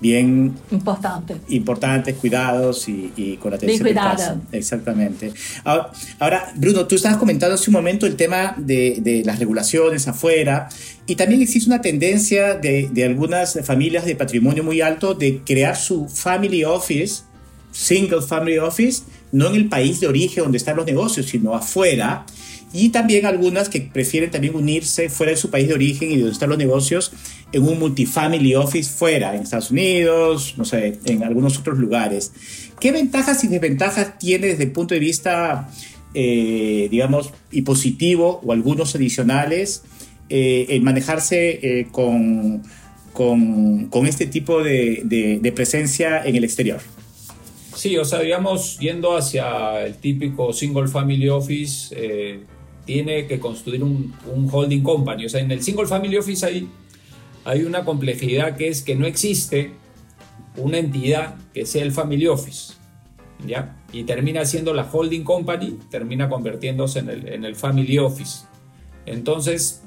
bien importante. importantes, cuidados y, con atención. Bien cuidado. Exactamente. Ahora, Bruno, tú estabas comentando hace un momento el tema de, las regulaciones afuera y también existe una tendencia de, de, algunas familias de patrimonio muy alto de crear su family office, single family office, no en el país de origen donde están los negocios, sino afuera y también algunas que prefieren también unirse fuera de su país de origen y donde están los negocios en un multifamily office fuera, en Estados Unidos, no sé, en algunos otros lugares. ¿Qué ventajas y desventajas tiene desde el punto de vista, eh, digamos, y positivo o algunos adicionales eh, en manejarse eh, con, con, este tipo de presencia en el exterior? Sí, o sea, digamos, yendo hacia el típico single family office, tiene que construir un, holding company. O sea, en el single family office hay, hay una complejidad que es que no existe una entidad que sea el family office. ¿Ya? Y termina siendo la holding company, termina convirtiéndose en el, en el family office. Entonces,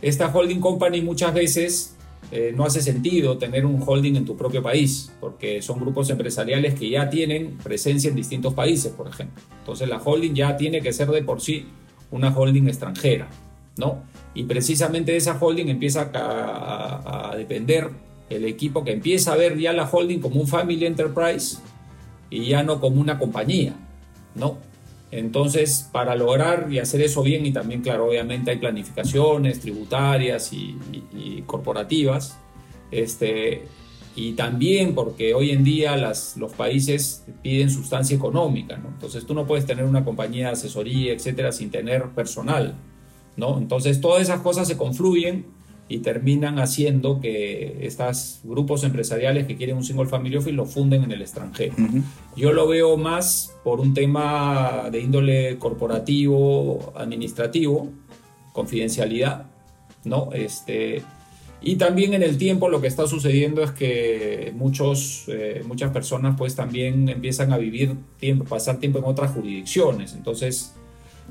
esta holding company muchas veces eh, no hace sentido tener un holding en tu propio país, porque son grupos empresariales que ya tienen presencia en distintos países, por ejemplo. Entonces la holding ya tiene que ser de por sí una holding extranjera, ¿no? Y precisamente esa holding empieza a, depender el equipo que empieza a ver ya la holding como un family enterprise y ya no como una compañía, ¿no? Entonces, para lograr y hacer eso bien, y también, claro, obviamente hay planificaciones tributarias y, corporativas, este, y también porque hoy en día los países piden sustancia económica. Entonces tú no puedes tener una compañía de asesoría, etcétera, sin tener personal, ¿no? Entonces todas esas cosas se confluyen y terminan haciendo que estos grupos empresariales que quieren un single family office lo funden en el extranjero. Yo lo veo más por un tema de índole corporativo, administrativo, confidencialidad, ¿no? Este, y también en el tiempo lo que está sucediendo es que muchos, eh, muchas personas pues también empiezan a vivir tiempo, pasar tiempo en otras jurisdicciones. Entonces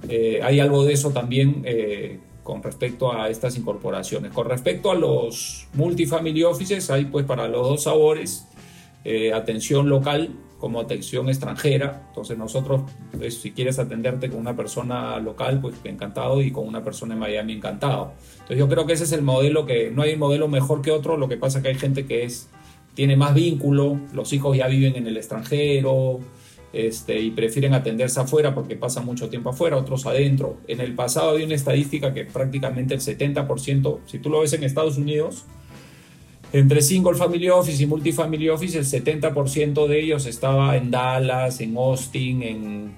eh, hay algo de eso también eh, con respecto a estas incorporaciones. Con respecto a los multifamily offices, hay pues para los dos sabores atención local como atención extranjera. Entonces nosotros, pues, si quieres atenderte con una persona local, pues encantado, y con una persona en Miami, encantado. Entonces yo creo que ese es el modelo que no hay modelo mejor que otro, lo que pasa es que hay gente que es, tiene más vínculo, los hijos ya viven en el extranjero, este, y prefieren atenderse afuera porque pasan mucho tiempo afuera, otros adentro. En el pasado había una estadística que prácticamente el 70%, si tú lo ves en Estados Unidos, entre Single Family Office y Multifamily Office, el 70% de ellos estaba en Dallas, en Austin, en,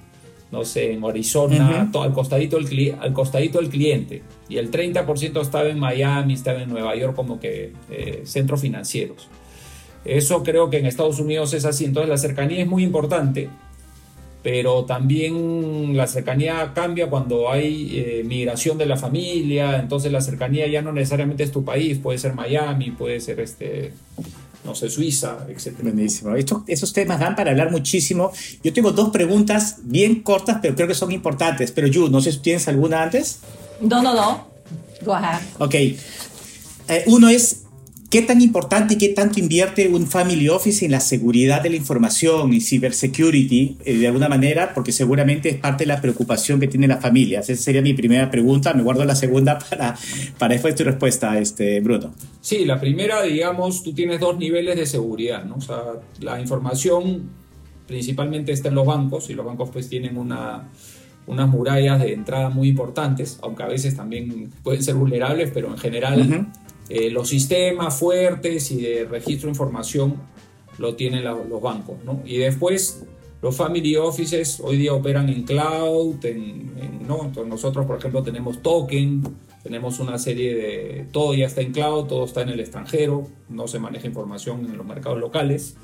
no sé, en Arizona, todo, al, costadito del, al costadito del cliente. Y el 30% estaba en Miami, estaba en Nueva York como que eh, centros financieros. Eso creo que en Estados Unidos es así. Entonces la cercanía es muy importante, pero también la cercanía cambia cuando hay eh, migración de la familia. Entonces la cercanía ya no necesariamente es tu país, puede ser Miami, puede ser este, no sé, Suiza, etc. Buenísimo. esos temas dan para hablar muchísimo. Yo tengo dos preguntas bien cortas, pero creo que son importantes. Pero Yu, no sé si tienes alguna antes. No, no, no. Go ahead. Ok. Eh, uno es, ¿Qué tan importante y qué tanto invierte un family office en la seguridad de la información y cybersecurity eh, de alguna manera? Porque seguramente es parte de la preocupación que tienen las familias. Esa sería mi primera pregunta. Me guardo la segunda para, para después tu respuesta, este, Bruno. Sí, la primera, digamos, tú tienes dos niveles de seguridad. ¿no? O sea, la información principalmente está en los bancos y los bancos pues tienen una unas murallas de entrada muy importantes, aunque a veces también pueden ser vulnerables, pero en general eh, los sistemas fuertes y de registro de información lo tienen los bancos. ¿no? Y después los family offices hoy día operan en cloud, en, ¿no? Entonces nosotros por ejemplo tenemos token, tenemos una serie de, todo ya está en cloud, todo está en el extranjero, no se maneja información en los mercados locales.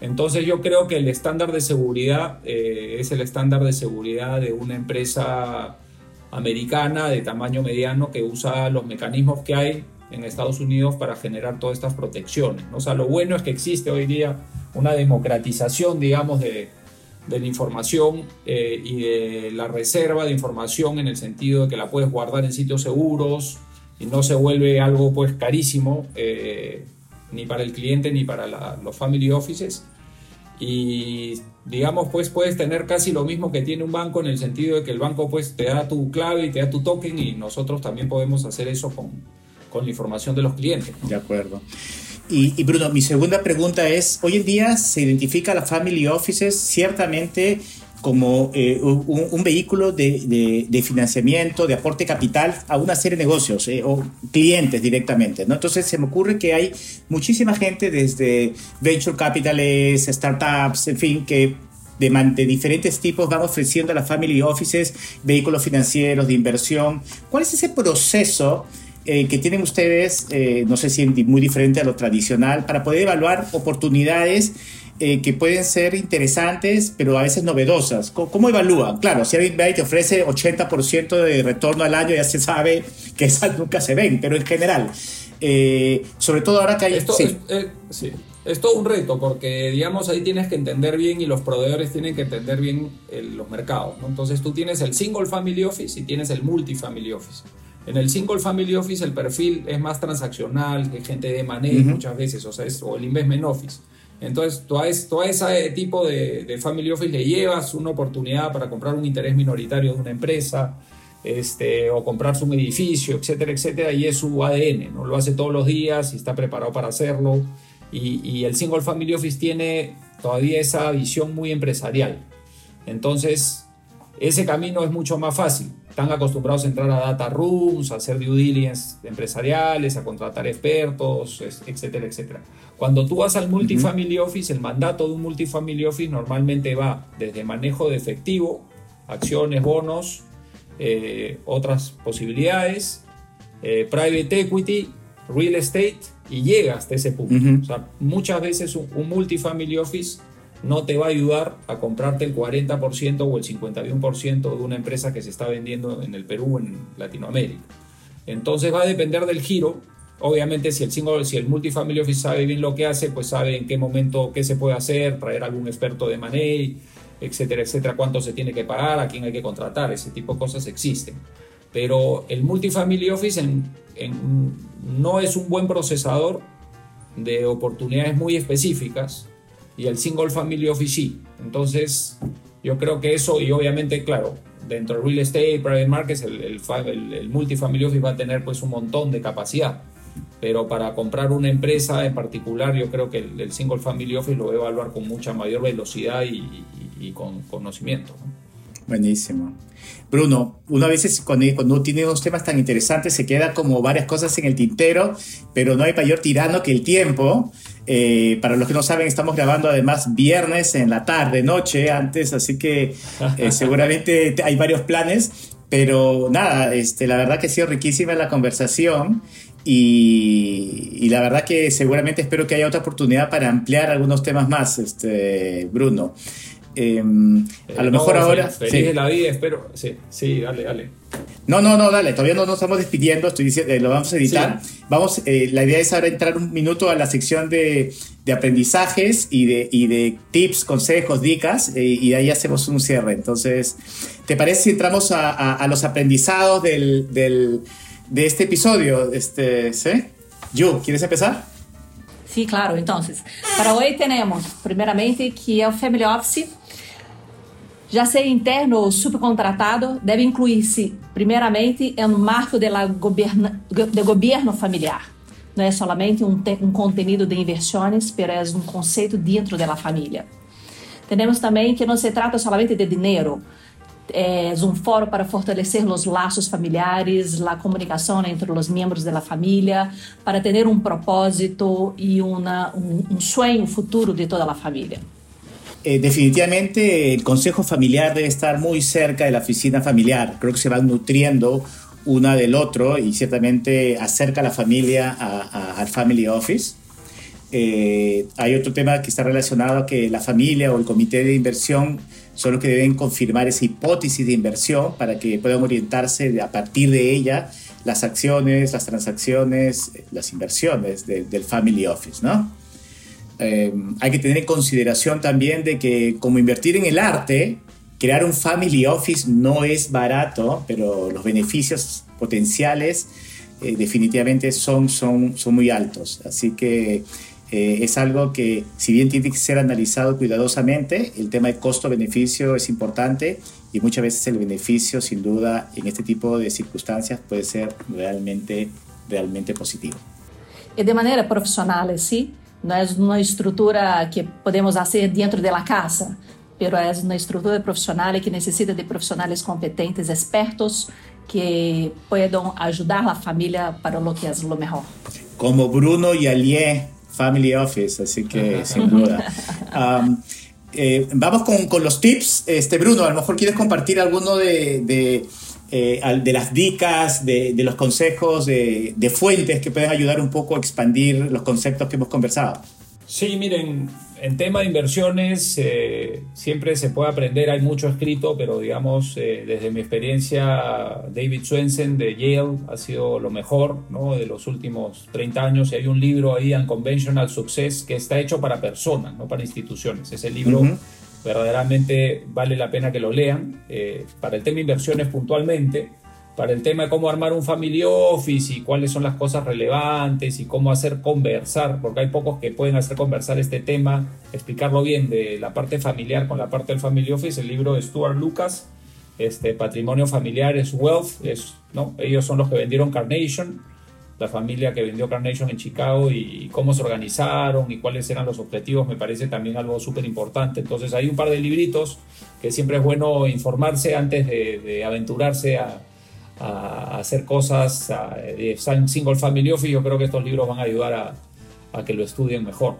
Entonces yo creo que el estándar de seguridad eh, es el estándar de seguridad de una empresa americana de tamaño mediano que usa los mecanismos que hay en Estados Unidos para generar todas estas protecciones. O sea, lo bueno es que existe hoy día una democratización, digamos, de, de la información eh, y de la reserva de información en el sentido de que la puedes guardar en sitios seguros y no se vuelve algo pues carísimo eh, ni para el cliente ni para los family offices y digamos pues puedes tener casi lo mismo que tiene un banco en el sentido de que el banco pues te da tu clave y te da tu token y nosotros también podemos hacer eso con, con la información de los clientes. De acuerdo. Y, Bruno, mi segunda pregunta es, hoy en día se identifica a la Family Offices ciertamente como eh, un, vehículo de, de, financiamiento, de aporte capital a una serie de negocios eh, o clientes directamente. ¿no? Entonces se me ocurre que hay muchísima gente desde venture capitales, startups, en fin, que de, de, diferentes tipos van ofreciendo a las family offices vehículos financieros de inversión. ¿Cuál es ese proceso? Eh, que tienen ustedes, eh, no sé si muy diferente a lo tradicional, para poder evaluar oportunidades eh, que pueden ser interesantes, pero a veces novedosas. ¿Cómo, evalúan? Claro, si alguien te ofrece 80% de retorno al año, ya se sabe que esas nunca se ven, pero en general, sobre todo ahora que hay... Esto, sí. Es, es todo un reto porque, digamos, ahí tienes que entender bien y los proveedores tienen que entender bien los mercados. Entonces tú tienes el single family office y tienes el multifamily office. En el single family office el perfil es más transaccional, que gente de manejo muchas veces, o sea, es, o el investment office. Entonces, todo, todo ese tipo de, de, family office le llevas una oportunidad para comprar un interés minoritario de una empresa, este, o comprarse un edificio, etcétera, etcétera, y es su ADN, ¿no? Lo hace todos los días y está preparado para hacerlo. Y, y el single family office tiene todavía esa visión muy empresarial. Entonces, ese camino es mucho más fácil. Están acostumbrados a entrar a data rooms, a hacer due diligence empresariales, a contratar expertos, etcétera, etcétera. Cuando tú vas al multifamily office, el mandato de un multifamily office normalmente va desde manejo de efectivo, acciones, bonos, eh, otras posibilidades, eh, private equity, real estate y llega hasta ese punto. O sea, muchas veces un multifamily office no te va a ayudar a comprarte el 40% o el 51% de una empresa que se está vendiendo en el Perú o en Latinoamérica. Entonces va a depender del giro. Obviamente si el single, si el multifamily office sabe bien lo que hace, pues sabe en qué momento qué se puede hacer, traer algún experto de money, etcétera, etcétera, cuánto se tiene que pagar, a quién hay que contratar, ese tipo de cosas existen. Pero el multifamily office no es un buen procesador de oportunidades muy específicas y el single family office. Entonces, yo creo que eso, y obviamente, claro, dentro del real estate, private markets, el, el, el, multifamily office va a tener pues un montón de capacidad. Pero para comprar una empresa en particular, yo creo que el, single family office lo va a evaluar con mucha mayor velocidad y, y, con conocimiento. Buenísimo. Bruno, una vez cuando, cuando tiene unos temas tan interesantes se queda como varias cosas en el tintero, pero no hay mayor tirano que el tiempo. Eh, para los que no saben, estamos grabando además viernes en la tarde, noche, antes, así que eh, seguramente hay varios planes, pero nada, este, la verdad que ha sido riquísima la conversación y, y, la verdad que seguramente espero que haya otra oportunidad para ampliar algunos temas más, este, Bruno. Em, a lo eh, mejor ahora. Feliz sí. de la vida, espero. Sí, sí, dale, dale. No, no, no, dale, todavía no nos estamos despidiendo, estoy diciendo, eh, lo vamos a editar. Vamos, eh, la idea es ahora entrar un minuto a la sección de, de aprendizajes y de, y de, tips, consejos, dicas, y ahí hacemos un cierre. Entonces, ¿te parece si entramos a, a, a los aprendizados del, del, de este episodio? Este, ¿sí? Yu, ¿quieres empezar? Sí, claro. Entonces, para hoy tenemos, primeramente, que el Family Office Já ser interno ou subcontratado deve incluir-se, primeiramente, em um marco de, governa, de governo familiar. Não é somente um, um contenido de inversões, mas um conceito dentro da família. Temos também que não se trata somente de dinheiro, é um fórum para fortalecer os laços familiares, a comunicação entre os membros da família, para ter um propósito e uma, um, um sonho futuro de toda a família. Eh, definitivamente el consejo familiar debe estar muy cerca de la oficina familiar. Creo que se van nutriendo una del otro y ciertamente acerca a la familia al family office. Eh, hay otro tema que está relacionado a que la familia o el comité de inversión son los que deben confirmar esa hipótesis de inversión para que puedan orientarse a partir de ella las acciones, las transacciones, las inversiones del family office, ¿no? Eh, hay que tener en consideración también de que como invertir en el arte, crear un family office no es barato, pero los beneficios potenciales eh, definitivamente son, son, son muy altos. Así que eh, es algo que, si bien tiene que ser analizado cuidadosamente, el tema de costo-beneficio es importante y muchas veces el beneficio, sin duda, en este tipo de circunstancias puede ser realmente, realmente positivo. Y de manera profesional, ¿sí? Não é uma estrutura que podemos fazer dentro da casa, mas é uma estrutura profissional que necessita de profissionais competentes, expertos, que possam ajudar a família para o que é o melhor. Como Bruno e Alié Family Office, así que sin duda. Um, eh, vamos con, con, los tips. Este, Bruno, a lo mejor quieres compartir alguno de, de eh, de las dicas, de, de los consejos, de, de, fuentes que pueden ayudar un poco a expandir los conceptos que hemos conversado. Sí, miren, en tema de inversiones eh, siempre se puede aprender, hay mucho escrito, pero digamos, eh, desde mi experiencia, David Swensen de Yale ha sido lo mejor ¿no? de los últimos 30 años y hay un libro ahí, Unconventional Success, que está hecho para personas, no para instituciones. Ese libro... Uh -huh verdaderamente vale la pena que lo lean. Eh, para el tema de inversiones puntualmente, para el tema de cómo armar un family office y cuáles son las cosas relevantes y cómo hacer conversar, porque hay pocos que pueden hacer conversar este tema, explicarlo bien de la parte familiar con la parte del family office. El libro de Stuart Lucas, este, Patrimonio Familiar es Wealth, es, ¿no? ellos son los que vendieron Carnation la familia que vendió Carnation en Chicago y cómo se organizaron y cuáles eran los objetivos, me parece también algo súper importante. Entonces hay un par de libritos que siempre es bueno informarse antes de, aventurarse a, hacer cosas de single family office. Yo creo que estos libros van a ayudar a, a que lo estudien mejor.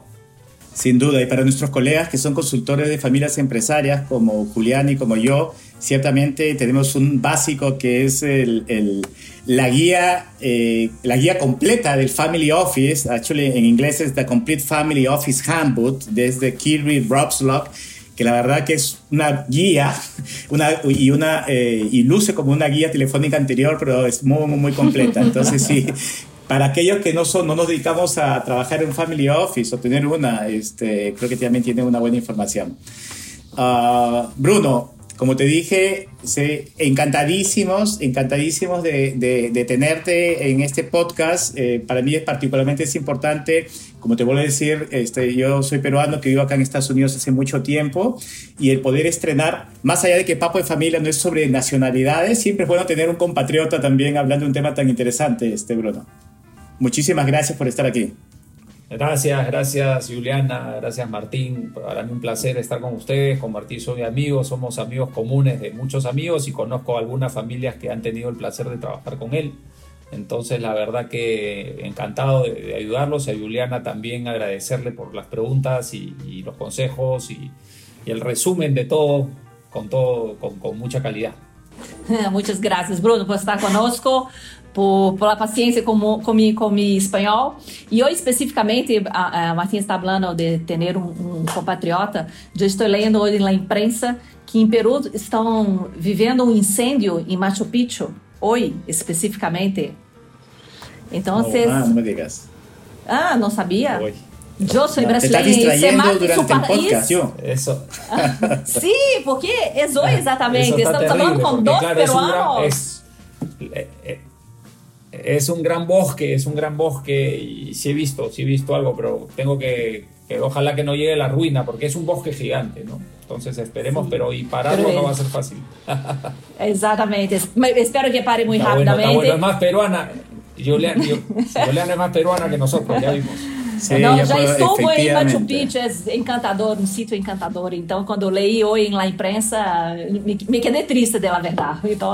Sin duda, y para nuestros colegas que son consultores de familias empresarias como Julián y como yo, ciertamente tenemos un básico que es el, el, la, guía, eh, la guía completa del Family Office. Actually, en inglés es The Complete Family Office Handbook, desde Kirby Robslock, que la verdad que es una guía una, y, una, eh, y luce como una guía telefónica anterior, pero es muy, muy, muy completa. Entonces, sí, para aquellos que no, son, no nos dedicamos a trabajar en Family Office o tener una, este, creo que también tiene una buena información. Uh, Bruno, como te dije, sí, encantadísimos, encantadísimos de, de, de, tenerte en este podcast. Eh, para mí es particularmente es importante, como te vuelvo a decir, este, yo soy peruano que vivo acá en Estados Unidos hace mucho tiempo y el poder estrenar, más allá de que Papo de Familia no es sobre nacionalidades, siempre es bueno tener un compatriota también hablando de un tema tan interesante, este Bruno. Muchísimas gracias por estar aquí. Gracias, gracias Juliana, gracias Martín. Para mí un placer estar con ustedes, compartir, soy amigos, somos amigos comunes de muchos amigos y conozco algunas familias que han tenido el placer de trabajar con él. Entonces, la verdad que encantado de, ayudarlos y a Juliana también agradecerle por las preguntas y, los consejos y, el resumen de todo con, todo, con, mucha calidad. Muchas gracias, Bruno, por estar conosco, por, la paciencia mi, con mi español. E hoje, especificamente, está falando de ter um, um compatriota. Eu estou lendo hoje na imprensa que em Peru estão vivendo um incêndio em Machu Picchu hoy específicamente. Entonces. Oh, ah, no me digas. Ah, no sabía. Hoy. Yo soy no, brasileña. Te estás distrayendo durante el podcast, yo. Eso. sí, porque es hoy exactamente. Estamos terrible, hablando con dos claro, peruanos. Es un, gran, es, es un gran bosque, es un gran bosque y sí he visto, sí he visto algo, pero tengo que, que ojalá que no llegue la ruina porque es un bosque gigante, ¿no? Entonces esperemos, sí. pero y pararlo pero, no va a ser fácil. Exactamente. Espero que pare muy está rápidamente. Bueno, bueno. Es más peruana. Juliana, Juliana es más peruana que nosotros, ya vimos. Sí, não, já estou em Machu Picchu, é encantador, um sítio encantador. Então, quando eu leí hoje na imprensa, me, me quedei triste, de la verdade. Então,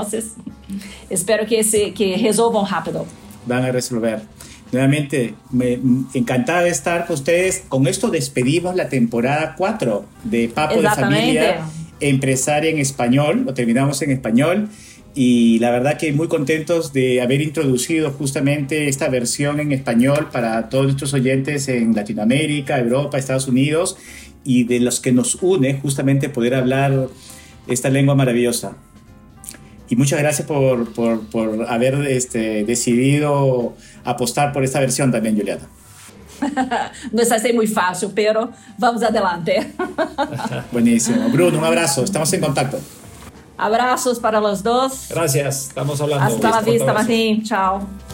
espero que, esse, que resolvam rápido. Van a resolver. Nuevamente, me, encantada de estar con ustedes. Con esto despedimos la temporada 4 de Papo de Familia, Empresaria en Español. Lo terminamos en español. Y la verdad que muy contentos de haber introducido justamente esta versión en español para todos nuestros oyentes en Latinoamérica, Europa, Estados Unidos y de los que nos une justamente poder hablar esta lengua maravillosa. Y muchas gracias por, por, por haber este, decidido apostar por esta versión también, Juliana. no está así muy fácil, pero vamos adelante. Buenísimo. Bruno, un abrazo. Estamos en contacto. Abrazos para los dos. Gracias. Estamos hablando. Hasta la vista, Martín. Chao.